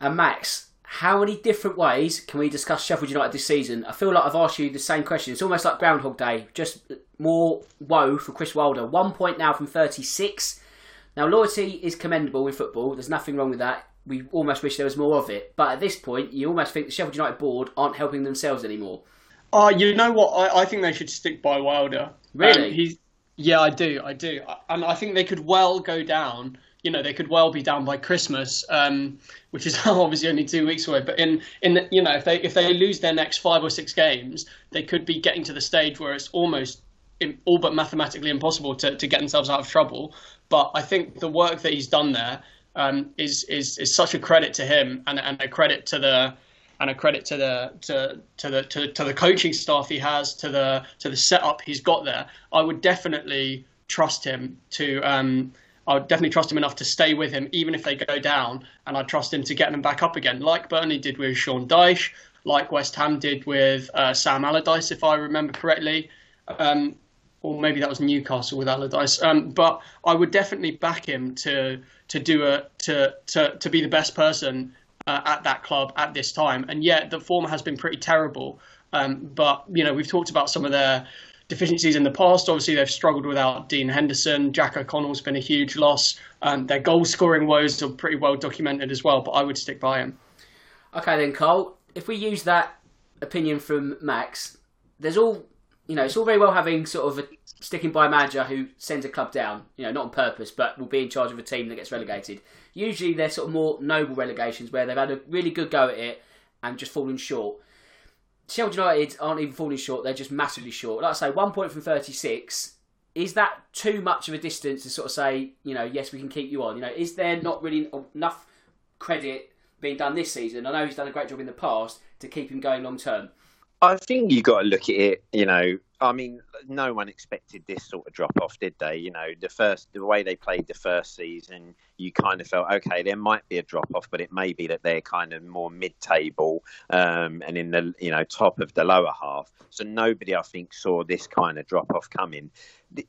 And Max, how many different ways can we discuss Sheffield United this season? I feel like I've asked you the same question. It's almost like Groundhog Day, just more woe for Chris Wilder. One point now from 36. Now, loyalty is commendable in football. There's nothing wrong with that we almost wish there was more of it. But at this point, you almost think the Sheffield United board aren't helping themselves anymore. Uh, you know what? I, I, think they should stick by Wilder. Really? Um, he's, yeah, I do. I do. And I think they could well go down. You know, they could well be down by Christmas, um, which is (laughs) obviously only two weeks away. But in in the, you know, if they if they lose their next five or six games, they could be getting to the stage where it's almost all but mathematically impossible to, to get themselves out of trouble. But I think the work that he's done there um, is is is such a credit to him and, and a credit to the and a credit to the to, to the to, to the coaching staff he has to the to the setup he's got there. I would definitely trust him to. Um, I would definitely trust him enough to stay with him, even if they go down, and I'd trust him to get them back up again, like Burnley did with Sean Dyche, like West Ham did with uh, Sam Allardyce, if I remember correctly. Um, or maybe that was Newcastle with Allardyce. Um, but I would definitely back him to to do a to to to be the best person uh, at that club at this time. And yet the form has been pretty terrible. Um, but you know we've talked about some of their deficiencies in the past. Obviously they've struggled without Dean Henderson. Jack O'Connell's been a huge loss. Um, their goal scoring woes are pretty well documented as well. But I would stick by him. Okay then, Carl. If we use that opinion from Max, there's all you know, it's all very well having sort of a, sticking by a manager who sends a club down, you know, not on purpose, but will be in charge of a team that gets relegated. Usually they're sort of more noble relegations where they've had a really good go at it and just fallen short. Sheffield United aren't even falling short, they're just massively short. Like I say, one point from 36. Is that too much of a distance to sort of say, you know, yes, we can keep you on? You know, is there not really enough credit being done this season? I know he's done a great job in the past to keep him going long term. I think you got to look at it. You know, I mean, no one expected this sort of drop off, did they? You know, the first, the way they played the first season, you kind of felt okay. There might be a drop off, but it may be that they're kind of more mid table um, and in the you know top of the lower half. So nobody, I think, saw this kind of drop off coming.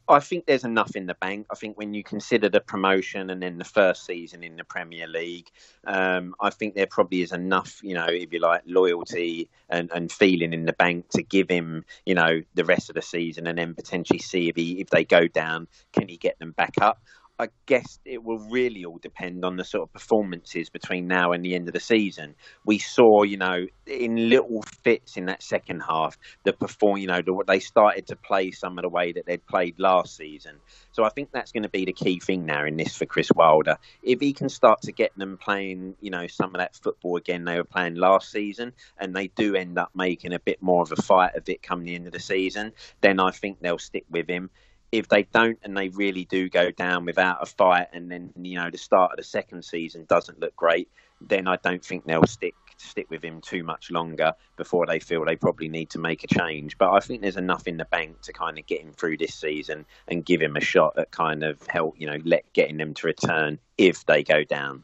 I think there's enough in the bank. I think when you consider the promotion and then the first season in the Premier League, um, I think there probably is enough, you know, if you like, loyalty and, and feeling in the bank to give him, you know, the rest of the season and then potentially see if he if they go down, can he get them back up? I guess it will really all depend on the sort of performances between now and the end of the season. We saw, you know, in little fits in that second half, the perform, you know, the, they started to play some of the way that they'd played last season. So I think that's going to be the key thing now in this for Chris Wilder. If he can start to get them playing, you know, some of that football again they were playing last season, and they do end up making a bit more of a fight of it come the end of the season, then I think they'll stick with him if they don't and they really do go down without a fight and then you know the start of the second season doesn't look great then I don't think they'll stick stick with him too much longer before they feel they probably need to make a change. But I think there's enough in the bank to kind of get him through this season and give him a shot at kind of help you know let getting them to return if they go down.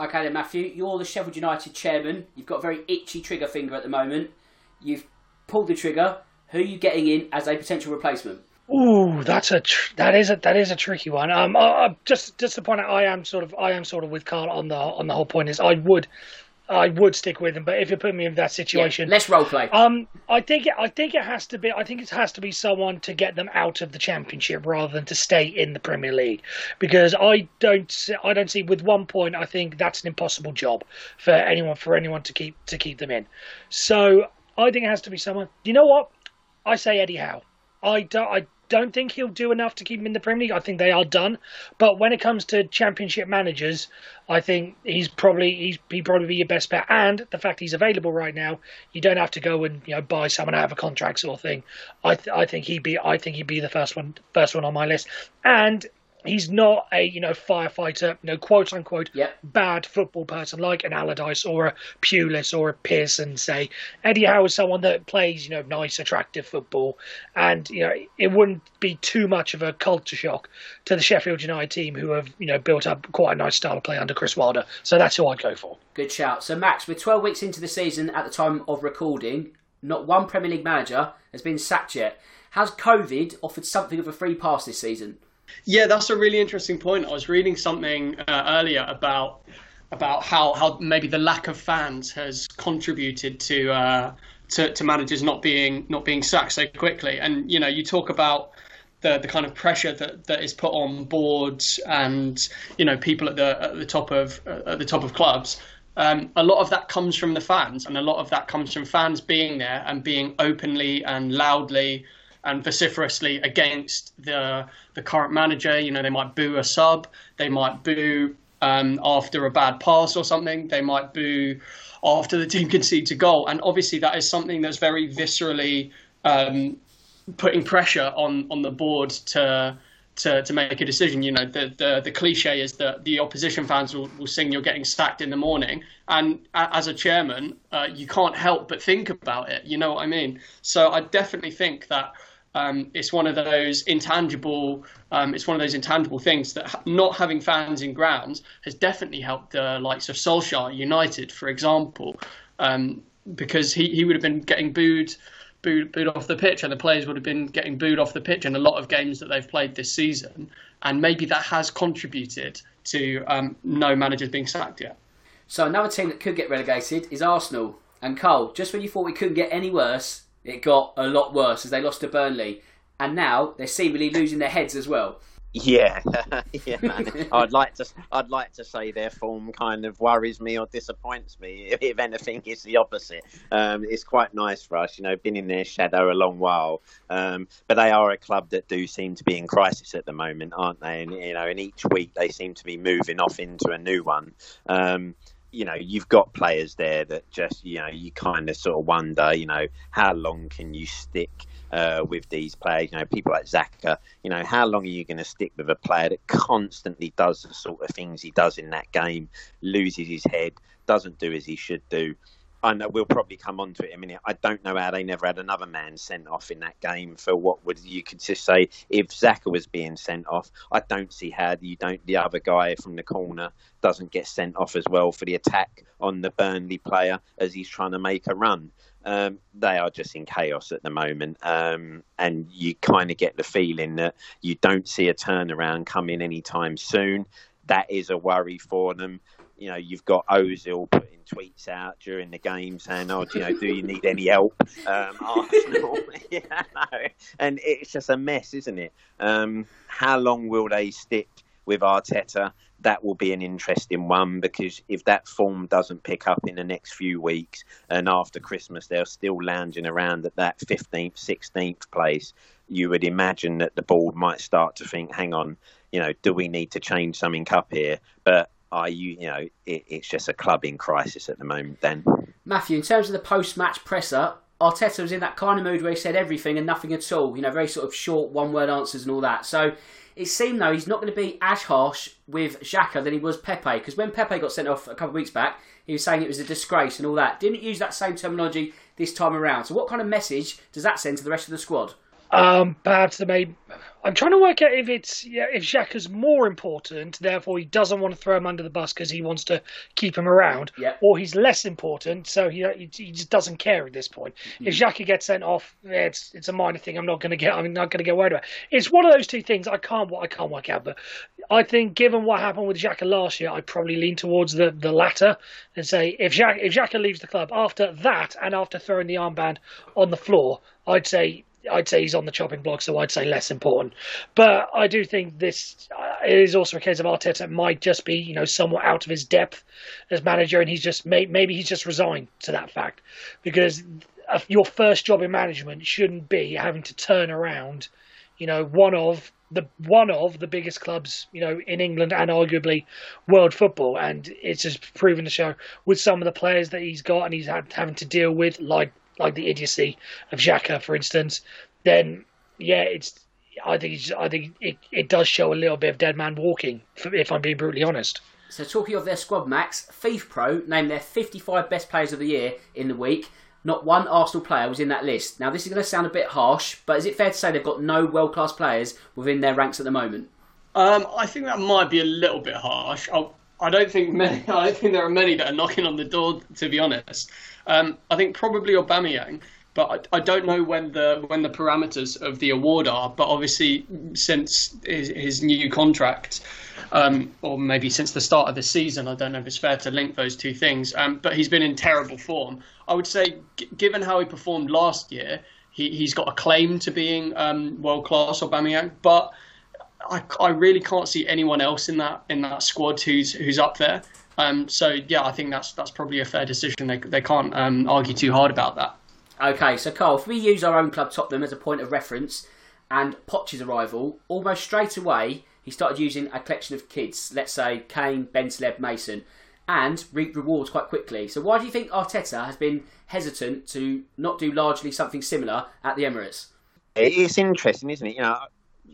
Okay then Matthew you're the Sheffield United chairman. You've got a very itchy trigger finger at the moment. You've pulled the trigger. Who are you getting in as a potential replacement Ooh, that's a tr- that is a that is a tricky one. Um, I, just just to point out, I am sort of I am sort of with Carl on the on the whole point is I would I would stick with him, but if you put me in that situation, yeah, let's role play. Um, I think it, I think it has to be I think it has to be someone to get them out of the championship rather than to stay in the Premier League, because I don't I don't see with one point I think that's an impossible job for anyone for anyone to keep to keep them in. So I think it has to be someone. You know what? I say Eddie Howe. I don't I don't think he'll do enough to keep him in the Premier League. I think they are done. But when it comes to Championship managers, I think he's probably he's he probably be your best bet. And the fact he's available right now, you don't have to go and you know buy someone out of a contract sort of thing. I th- I think he'd be I think he'd be the first one first one on my list. And he's not a you know firefighter, you know quote unquote yep. bad football person like an Allardyce or a Pulis or a Pearson. Say Eddie Howe is someone that plays you know nice, attractive football, and you know it wouldn't be too much of a culture shock to the Sheffield United team who have you know built up quite a nice style of play under Chris Wilder. So that's who I'd go for. Good shout. So Max, we're 12 weeks into the season at the time of recording. Not one Premier League manager has been sacked yet. Has COVID offered something of a free pass this season? Yeah, that's a really interesting point. I was reading something uh, earlier about about how, how maybe the lack of fans has contributed to, uh, to to managers not being not being sacked so quickly. And you know, you talk about the the kind of pressure that, that is put on boards and you know people at the at the top of uh, at the top of clubs. Um, a lot of that comes from the fans, and a lot of that comes from fans being there and being openly and loudly and vociferously against the the current manager. You know, they might boo a sub, they might boo um, after a bad pass or something, they might boo after the team (laughs) concedes a goal, and obviously that is something that's very viscerally um, putting pressure on on the board to. To, to make a decision, you know, the, the, the cliche is that the opposition fans will, will sing "You're getting sacked in the morning," and as a chairman, uh, you can't help but think about it. You know what I mean? So I definitely think that um, it's one of those intangible. Um, it's one of those intangible things that not having fans in grounds has definitely helped the likes of Solskjaer United, for example, um, because he, he would have been getting booed, booed, booed off the pitch, and the players would have been getting booed off the pitch in a lot of games that they've played this season, and maybe that has contributed to um, no managers being sacked yet. So another team that could get relegated is Arsenal. And Carl, just when you thought we couldn't get any worse, it got a lot worse as they lost to Burnley, and now they're seemingly losing their heads as well. Yeah, (laughs) yeah, man. I'd like to. I'd like to say their form kind of worries me or disappoints me. If, (laughs) if anything, it's the opposite. Um, it's quite nice for us, you know, been in their shadow a long while. Um, but they are a club that do seem to be in crisis at the moment, aren't they? And you know, and each week they seem to be moving off into a new one. Um, you know, you've got players there that just, you know, you kind of sort of wonder, you know, how long can you stick uh, with these players? You know, people like Xhaka, you know, how long are you going to stick with a player that constantly does the sort of things he does in that game, loses his head, doesn't do as he should do? I know we'll probably come on to it in a minute. I don't know how they never had another man sent off in that game for what would you could just say if Xhaka was being sent off. I don't see how you don't the other guy from the corner doesn't get sent off as well for the attack on the Burnley player as he's trying to make a run. Um, they are just in chaos at the moment, um, and you kind of get the feeling that you don't see a turnaround coming anytime soon. That is a worry for them you know, you've got Ozil putting tweets out during the game saying, "Oh, do you know, do you need any help?" Um, (laughs) Arsenal, (laughs) yeah, no. and it's just a mess, isn't it? Um, how long will they stick with Arteta, that will be an interesting one because if that form doesn't pick up in the next few weeks and after Christmas they're still lounging around at that 15th, 16th place, you would imagine that the board might start to think, hang on, you know, do we need to change something up here? But are you, you know, it, it's just a club in crisis at the moment then. Matthew, in terms of the post match presser, Arteta was in that kind of mood where he said everything and nothing at all, you know, very sort of short one word answers and all that. So it seemed though he's not going to be as harsh with Xhaka than he was Pepe because when Pepe got sent off a couple of weeks back, he was saying it was a disgrace and all that. Didn't use that same terminology this time around. So what kind of message does that send to the rest of the squad? Um, perhaps the may. I'm trying to work out if it's yeah, if Xhaka's more important, therefore he doesn't want to throw him under the bus because he wants to keep him around, Yep. or he's less important, so he he, just doesn't care at this point. If Xhaka gets sent off, it's it's a minor thing. I'm not going to get I'm not going to get worried about. It. It's one of those two things I can't I can't work out. But I think given what happened with Xhaka last year, I'd probably lean towards the the latter and say if Xhaka, if Xhaka leaves the club after that and after throwing the armband on the floor, I'd say I'd say he's on the chopping block, so I'd say less important. But I do think this is also a case of Arteta might just be, you know, somewhat out of his depth as manager, and he's just maybe he's just resigned to that fact because uh, your first job in management shouldn't be having to turn around, you know, one of the one of the biggest clubs, you know, in England and arguably world football, and it's just proven to show with some of the players that he's got and he's had having to deal with, like like the idiocy of Xhaka, for instance, then yeah, it's. I think it's, I think it, it does show a little bit of dead man walking, (laughs) if I'm being brutally honest. So talking of their squad, Max, FIFPro named their 55 best players of the year in the week. Not one Arsenal player was in that list. Now this is going to sound a bit harsh, but is it fair to say they've got no world-class players within their ranks at the moment? Um, I think that might be a little bit harsh. I, I don't think many. (laughs) I don't think there are many that are knocking on the door. To be honest, um, I think probably Aubameyang, but I, I don't know when the when the parameters of the award are. But obviously, since his, his new contract, um, or maybe since the start of the season, I don't know if it's fair to link those two things. Um, but he's been in terrible form. I would say, g- given how he performed last year, he, he's got a claim to being um, world class, Aubameyang, but. I, I really can't see anyone else in that in that squad who's who's up there. Um, so yeah, I think that's that's probably a fair decision. They they can't um, argue too hard about that. Okay, so Carl, if we use our own club Tottenham as a point of reference and Poch's arrival, almost straight away he started using a collection of kids, let's say Kane, Bentaleb, Mason, and reaped rewards quite quickly. So why do you think Arteta has been hesitant to not do largely something similar at the Emirates? It's interesting, isn't it? You know,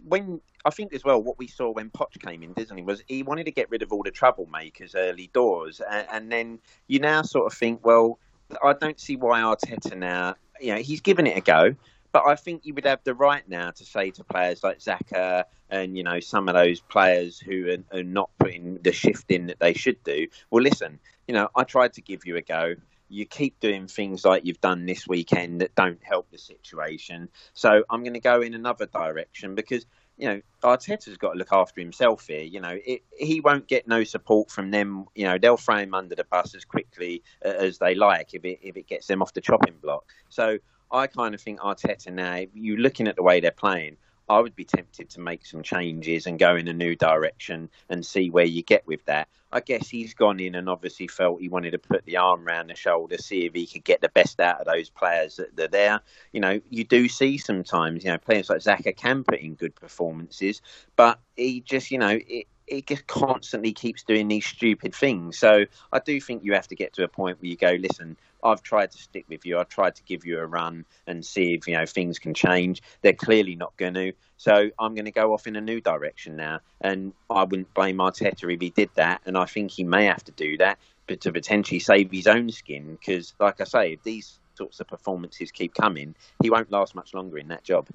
when I think as well, what we saw when Poch came in, Disney was he wanted to get rid of all the troublemakers early doors, and, and then you now sort of think, well, I don't see why Arteta now, you know, he's given it a go, but I think you would have the right now to say to players like Xhaka and you know some of those players who are, are not putting the shift in that they should do. Well, listen, you know, I tried to give you a go you keep doing things like you've done this weekend that don't help the situation. So I'm going to go in another direction because you know Arteta's got to look after himself here. You know it, he won't get no support from them. You know they'll throw him under the bus as quickly uh, as they like if it if it gets them off the chopping block. So I kind of think Arteta now. You looking at the way they're playing. I would be tempted to make some changes and go in a new direction and see where you get with that. I guess he's gone in and obviously felt he wanted to put the arm around the shoulder, see if he could get the best out of those players that are there. You know, you do see sometimes, you know, players like Xhaka can put in good performances, but he just, you know, it, it just constantly keeps doing these stupid things. So I do think you have to get to a point where you go, listen, I've tried to stick with you. I've tried to give you a run and see if you know things can change. They're clearly not going to. So I'm going to go off in a new direction now, and I wouldn't blame Arteta if he did that. And I think he may have to do that, but to potentially save his own skin, because like I say, if these sorts of performances keep coming, he won't last much longer in that job.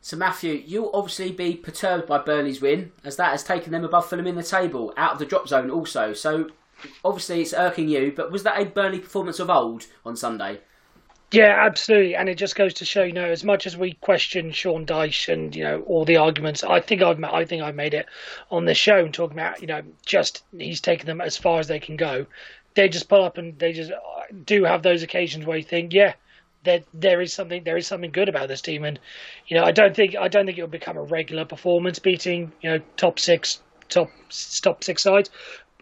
So Matthew, you'll obviously be perturbed by Burnley's win, as that has taken them above Fulham in the table, out of the drop zone also. So obviously it's irking you, but was that a Burnley performance of old on Sunday? Yeah, absolutely, and it just goes to show, you know, as much as we question Sean Dyche and you know all the arguments, I think I've I think I've made it on this show and talking about, you know, just he's taken them as far as they can go. They just pull up and they just uh, do have those occasions where you think, yeah, there there is something there is something good about this team, and you know, I don't think I don't think it will become a regular performance, beating you know top six top top six sides,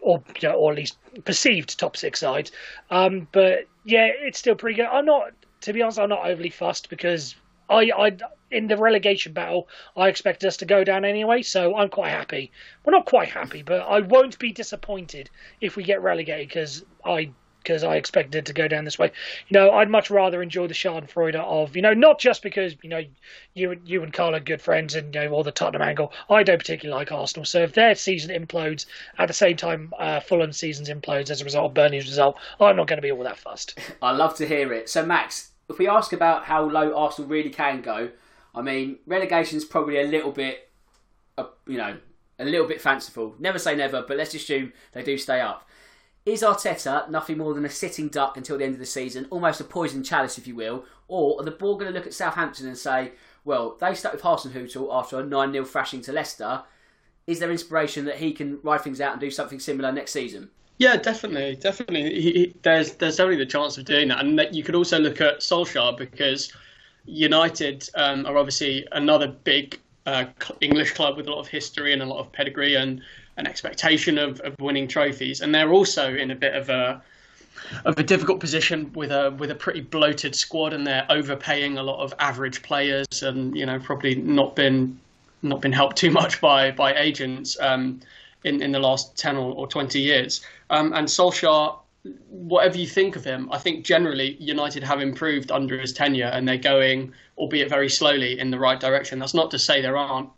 or you know, or at least perceived top six sides. Um, but yeah, it's still pretty good. I'm not, to be honest, I'm not overly fussed because I, I in the relegation battle, I expected us to go down anyway, so I'm quite happy. Well, not quite happy, but I won't be disappointed if we get relegated because I because I expected it to go down this way. You know, I'd much rather enjoy the Schadenfreude of you know not just because you know you you and Carl are good friends and you know all the Tottenham angle. I don't particularly like Arsenal, so if their season implodes at the same time uh, Fulham's seasons implodes as a result of Burnley's result, I'm not going to be all that fussed. (laughs) I love to hear it. So Max, if we ask about how low Arsenal really can go, I mean relegation's probably a little bit, uh, you know, a little bit fanciful. Never say never, but let's assume they do stay up. Is Arteta nothing more than a sitting duck until the end of the season, almost a poison chalice, if you will? Or are the board going to look at Southampton and say, well, they stuck with Hasenhüttl after a 9 0 thrashing to Leicester? Is there inspiration that he can ride things out and do something similar next season? Yeah, definitely, definitely. He, he, there's there's definitely the chance of doing that, and that you could also look at Solskjaer because United um, are obviously another big uh, English club with a lot of history and a lot of pedigree, and an expectation of, of winning trophies, and they're also in a bit of a of a difficult position with a with a pretty bloated squad, and they're overpaying a lot of average players, and you know probably not been not been helped too much by by agents um, in in the last ten or, or twenty years. Um, and Solskjaer, whatever you think of him, I think generally United have improved under his tenure, and they're going, albeit very slowly, in the right direction. That's not to say there aren't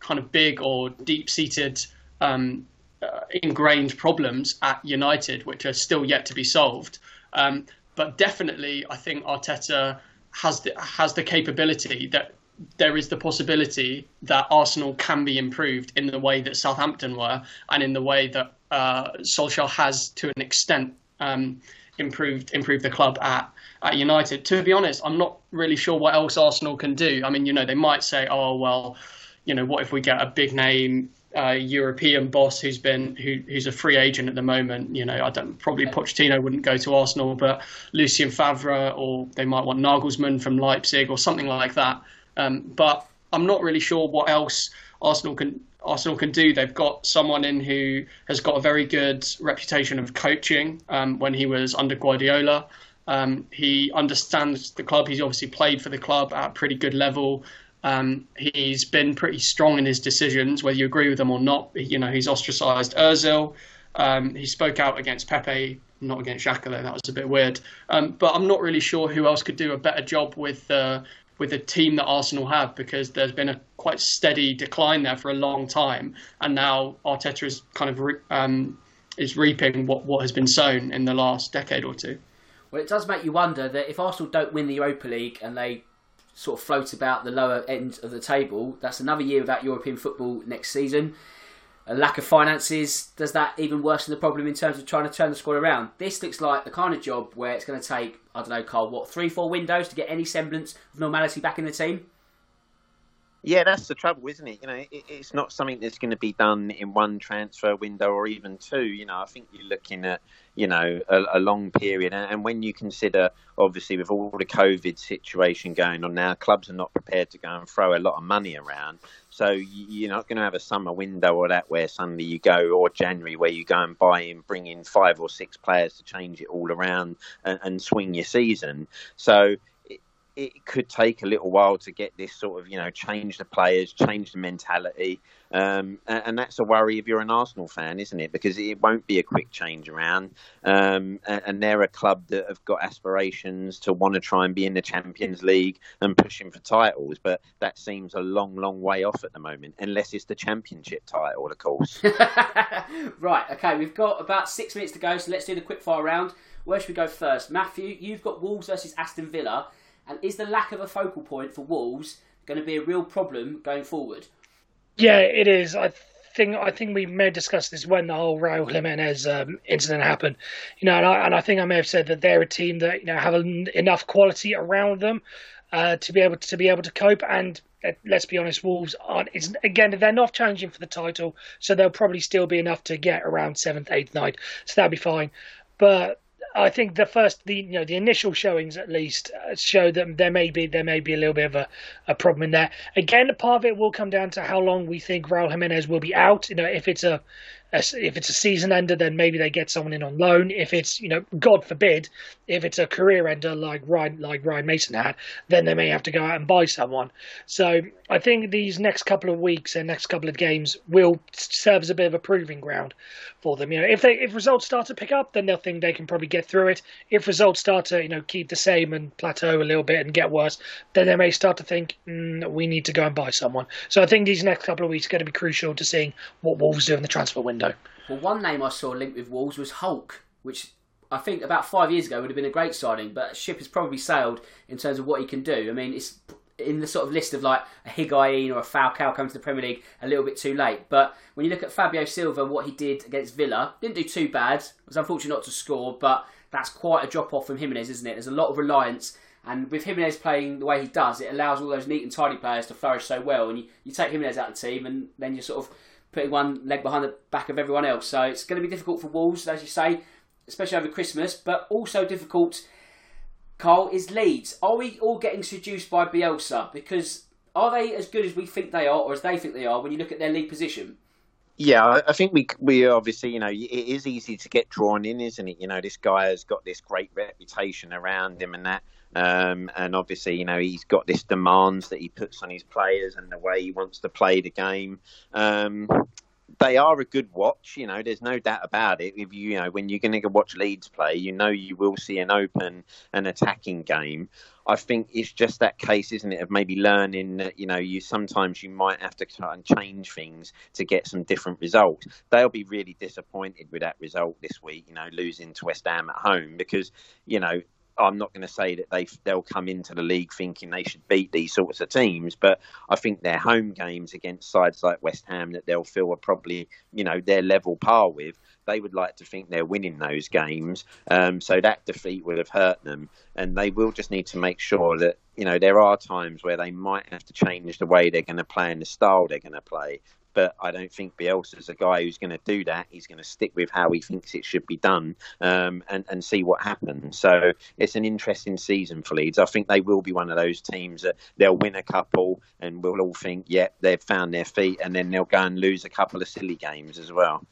kind of big or deep seated um, uh, ingrained problems at United, which are still yet to be solved. Um, but definitely, I think Arteta has the, has the capability that there is the possibility that Arsenal can be improved in the way that Southampton were, and in the way that uh, Solskjaer has, to an extent, um, improved improved the club at at United. To be honest, I'm not really sure what else Arsenal can do. I mean, you know, they might say, "Oh well, you know, what if we get a big name uh, European boss who's been who, who's a free agent at the moment. You know, I don't probably Pochettino wouldn't go to Arsenal, but Lucien Favre or they might want Nagelsmann from Leipzig or something like that. Um, but I'm not really sure what else Arsenal can Arsenal can do. They've got someone in who has got a very good reputation of coaching. Um, when he was under Guardiola, um, he understands the club. He's obviously played for the club at a pretty good level. Um, he's been pretty strong in his decisions, whether you agree with them or not. You know, he's ostracised Ozil. Um, he spoke out against Pepe, not against though. That was a bit weird. Um, but I'm not really sure who else could do a better job with uh, with the team that Arsenal have because there's been a quite steady decline there for a long time, and now Arteta is kind of re- um, is reaping what what has been sown in the last decade or two. Well, it does make you wonder that if Arsenal don't win the Europa League and they sort of float about the lower end of the table. That's another year without European football next season. A lack of finances does that even worsen the problem in terms of trying to turn the squad around. This looks like the kind of job where it's going to take I don't know, Carl, what three, four windows to get any semblance of normality back in the team. Yeah, that's the trouble, isn't it? You know, it, it's not something that's going to be done in one transfer window or even two. You know, I think you're looking at, you know, a, a long period. And, when you consider, obviously, with all the COVID situation going on now, clubs are not prepared to go and throw a lot of money around. So you're not going to have a summer window or that where suddenly you go, or January where you go and buy and bring in five or six players to change it all around and, and swing your season. So it could take a little while to get this sort of, you know, change the players, change the mentality. Um, and, and, that's a worry if you're an Arsenal fan, isn't it? Because it won't be a quick change around. Um, and, and, they're a club that have got aspirations to want to try and be in the Champions League and pushing for titles. But that seems a long, long way off at the moment, unless it's the Championship title, of course. (laughs) right, okay, we've got about six minutes to go, so let's do the quick fire round. Where should we go first? Matthew, you've got Wolves versus Aston Villa. And is the lack of a focal point for Wolves going to be a real problem going forward? Yeah, it is. I think I think we may have discussed this when the whole Raul Jimenez um, incident happened. You know, and I, and I, think I may have said that they're a team that you know have enough quality around them uh, to be able to, to be able to cope. And uh, let's be honest, Wolves aren't. Again, they're not challenging for the title, so they'll probably still be enough to get around seventh, eighth, ninth. So that'll be fine. But I think the first, the you know, the initial showings at least uh, show that there may be there may be a little bit of a, a problem in there. Again, part of it will come down to how long we think Raul Jimenez will be out. You know, if it's a if it's a season ender, then maybe they get someone in on loan. If it's, you know, God forbid, if it's a career ender like Ryan, like Ryan Mason had, then they may have to go out and buy someone. So I think these next couple of weeks and next couple of games will serve as a bit of a proving ground for them. You know, if they if results start to pick up, then they'll think they can probably get through it. If results start to, you know, keep the same and plateau a little bit and get worse, then they may start to think mm, we need to go and buy someone. So I think these next couple of weeks are going to be crucial to seeing what Wolves do in the transfer window. Well, one name I saw linked with Wolves was Hulk, which I think about five years ago would have been a great signing, but ship has probably sailed in terms of what he can do. I mean, it's in the sort of list of like a Higuain or a Falcao coming to the Premier League a little bit too late. But when you look at Fabio Silva, and what he did against Villa, didn't do too bad. It was unfortunate not to score, but that's quite a drop off from Jimenez, isn't it? There's a lot of reliance. And with Jimenez playing the way he does, it allows all those neat and tidy players to flourish so well. And you, you take Jimenez out of the team, and then you're sort of putting one leg behind the back of everyone else. So it's going to be difficult for Wolves, as you say, especially over Christmas, but also difficult. Carl is Leeds. Are we all getting seduced by Bielsa? Because are they as good as we think they are, or as they think they are, when you look at their league position? Yeah, I think we we obviously you know it is easy to get drawn in, isn't it? You know, this guy has got this great reputation around him and that. Um, and obviously, you know, he's got this demands that he puts on his players and the way he wants to play the game. Um, they are a good watch, you know. There's no doubt about it. If you, you know, when you're going to go watch Leeds play, you know you will see an open and attacking game. I think it's just that case, isn't it, of maybe learning that you know you sometimes you might have to try and change things to get some different results. They'll be really disappointed with that result this week, you know, losing to West Ham at home because you know I'm not going to say that they they'll come into the league thinking they should beat these sorts of teams, but I think their home games against sides like West Ham that they'll feel are probably you know their level par with. They would like to think they're winning those games, um, so that defeat would have hurt them, and they will just need to make sure that you know there are times where they might have to change the way they're going to play and the style they're going to play but I don't think Bielsa's a guy who's going to do that. He's going to stick with how he thinks it should be done um, and, and see what happens. So it's an interesting season for Leeds. I think they will be one of those teams that they'll win a couple and we'll all think, yep, yeah, they've found their feet, and then they'll go and lose a couple of silly games as well.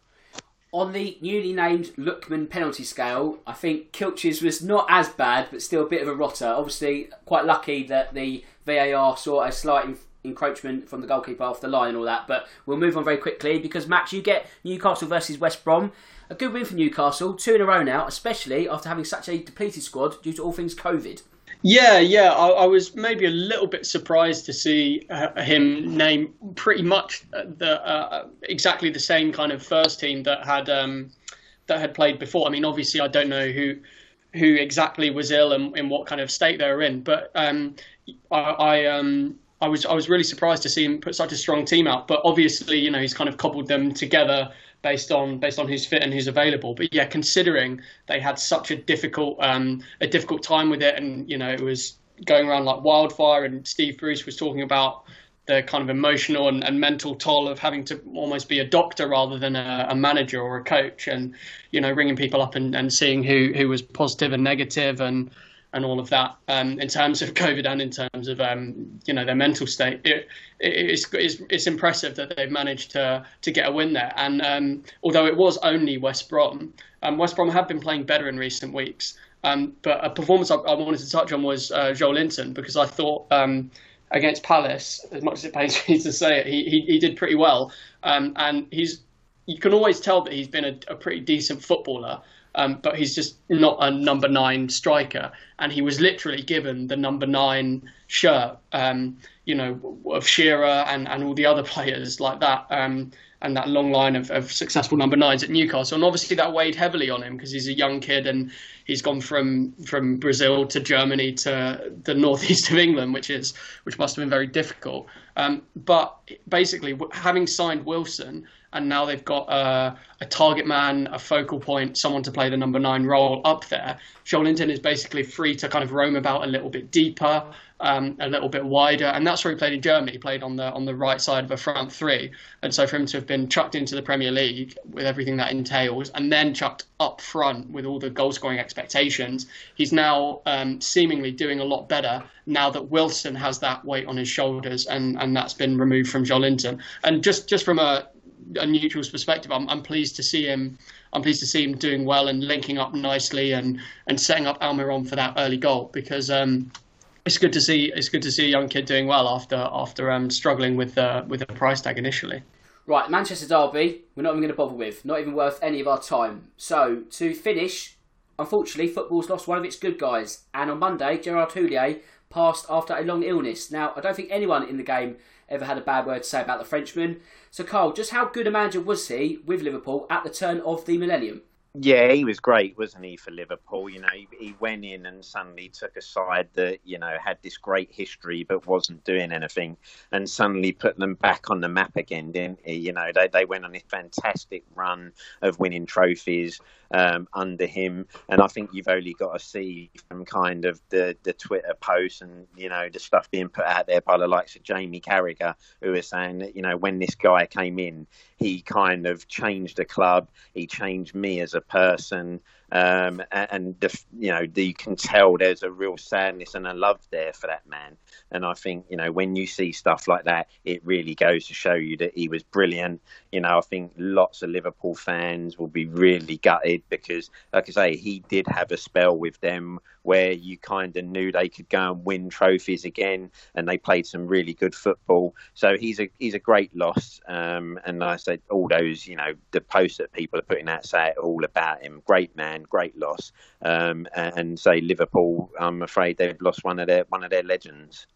On the newly named Lookman penalty scale, I think Klich's was not as bad, but still a bit of a rotter. Obviously, quite lucky that the VAR saw a slight encroachment from the goalkeeper off the line and all that. But we'll move on very quickly because Max, you get Newcastle versus West Brom. A good win for Newcastle, two in a row now, especially after having such a depleted squad due to all things COVID. Yeah, yeah, I, I was maybe a little bit surprised to see uh, him name pretty much the uh, exactly the same kind of first team that had um, that had played before. I mean, obviously, I don't know who who exactly was ill and in what kind of state they were in, but um, I, I um, I was I was really surprised to see him put such a strong team out. But obviously, you know, he's kind of cobbled them together based on based on who's fit and who's available. But yeah, considering they had such a difficult um, a difficult time with it, and you know, it was going around like wildfire. And Steve Bruce was talking about the kind of emotional and, and mental toll of having to almost be a doctor rather than a, a manager or a coach, and you know, ringing people up and, and seeing who who was positive and negative and and all of that um, in terms of (laughs) COVID and in terms of um, you know their mental state. It, it's, it's, it's impressive that they've managed to to get a win there. And um, although it was only West Brom, um, West Brom have been playing better in recent weeks. Um, but a performance I, I, wanted to touch on was uh, Joelinton because I thought um, against Palace, as much as it pains (laughs) me to say it, he he, he did pretty well. and he's you can always tell that he's been a, a pretty decent footballer um, but he's just not a number nine striker. And he was literally given the number nine shirt, um, you know, of Shearer and, and all the other players like that. Um, and that long line of, of successful number nines at Newcastle. And obviously that weighed heavily on him because he's a young kid and he's gone from from Brazil to Germany to the northeast of England, which is which must have been very difficult. Um, but basically, having signed Wilson and now they've got a, a, target man, a focal point, someone to play the number nine role up there. Joelinton is basically free to kind of roam about a little bit deeper. Um, a little bit wider, and that's where he played in Germany. He played on the on the right side of a front three, and so for him to have been chucked into the Premier League with everything that entails, and then chucked up front with all the goal scoring expectations, he's now um, seemingly doing a lot better now that Wilson has that weight on his shoulders, and, and that's been removed from Joelinton. And just just from a a neutral's perspective, I'm, I'm pleased to see him. I'm pleased to see him doing well and linking up nicely and, and setting up Almiron for that early goal because um, it's good to see it's good to see a young kid doing well after after um, struggling with uh, with a price tag initially. Right, Manchester Derby, we're not even going to bother with, not even worth any of our time. So to finish, unfortunately, football's lost one of its good guys, and on Monday, Gerard Houllier passed after a long illness. Now, I don't think anyone in the game ever had a bad word to say about the Frenchman. So, Carl, just how good a manager was he with Liverpool at the turn of the millennium? Yeah, he was great, wasn't he, for Liverpool? You know, he, he, went in and suddenly took a side that, you know, had this great history but wasn't doing anything and suddenly put them back on the map again, didn't he? You know, they, they went on this fantastic run of winning trophies um, under him. And I think you've only got to see from kind of the, the Twitter posts and, you know, the stuff being put out there by the likes of Jamie Carragher, who is saying that, you know, when this guy came in, he kind of changed the club, he changed me as a person. Um, and, the, you know you can tell there's a real sadness and a love there for that man. And I think you know when you see stuff like that, it really goes to show you that he was brilliant. You know, I think lots of Liverpool fans will be really gutted because, like I say, he did have a spell with them where you kind of knew they could go and win trophies again, and they played some really good football. So he's a he's a great loss. Um, and like I said, all those you know the posts that people are putting out say all about him. Great man, great loss. Um, and say Liverpool, I'm afraid they've lost one of their one of their legends.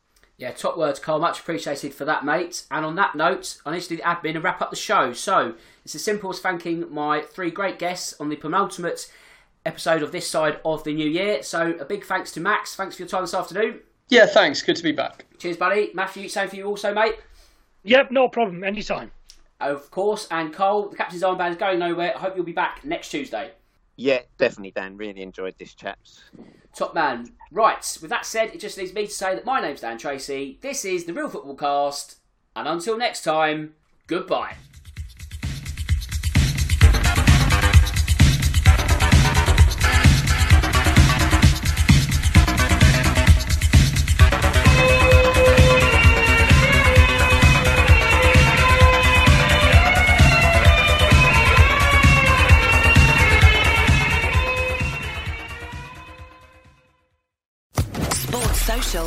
Yeah, top words, Carl. Much appreciated for that, mate. And on that note, I need to do the admin and wrap up the show. So it's as simple as thanking my three great guests on the penultimate episode of this side of the new year. So a big thanks to Max. Thanks for your time this afternoon. Yeah, thanks. Good to be back. Cheers, buddy. Matthew, same for you also, mate. Yep, no problem. Anytime. Of course. And Cole, the captain's armband is going nowhere. I hope you'll be back next Tuesday. Yeah, definitely, Dan. Really enjoyed this, chaps. Top man. Right, with that said, it just leaves me to say that my name's Dan Tracy. This is the Real Football Cast. And until next time, goodbye.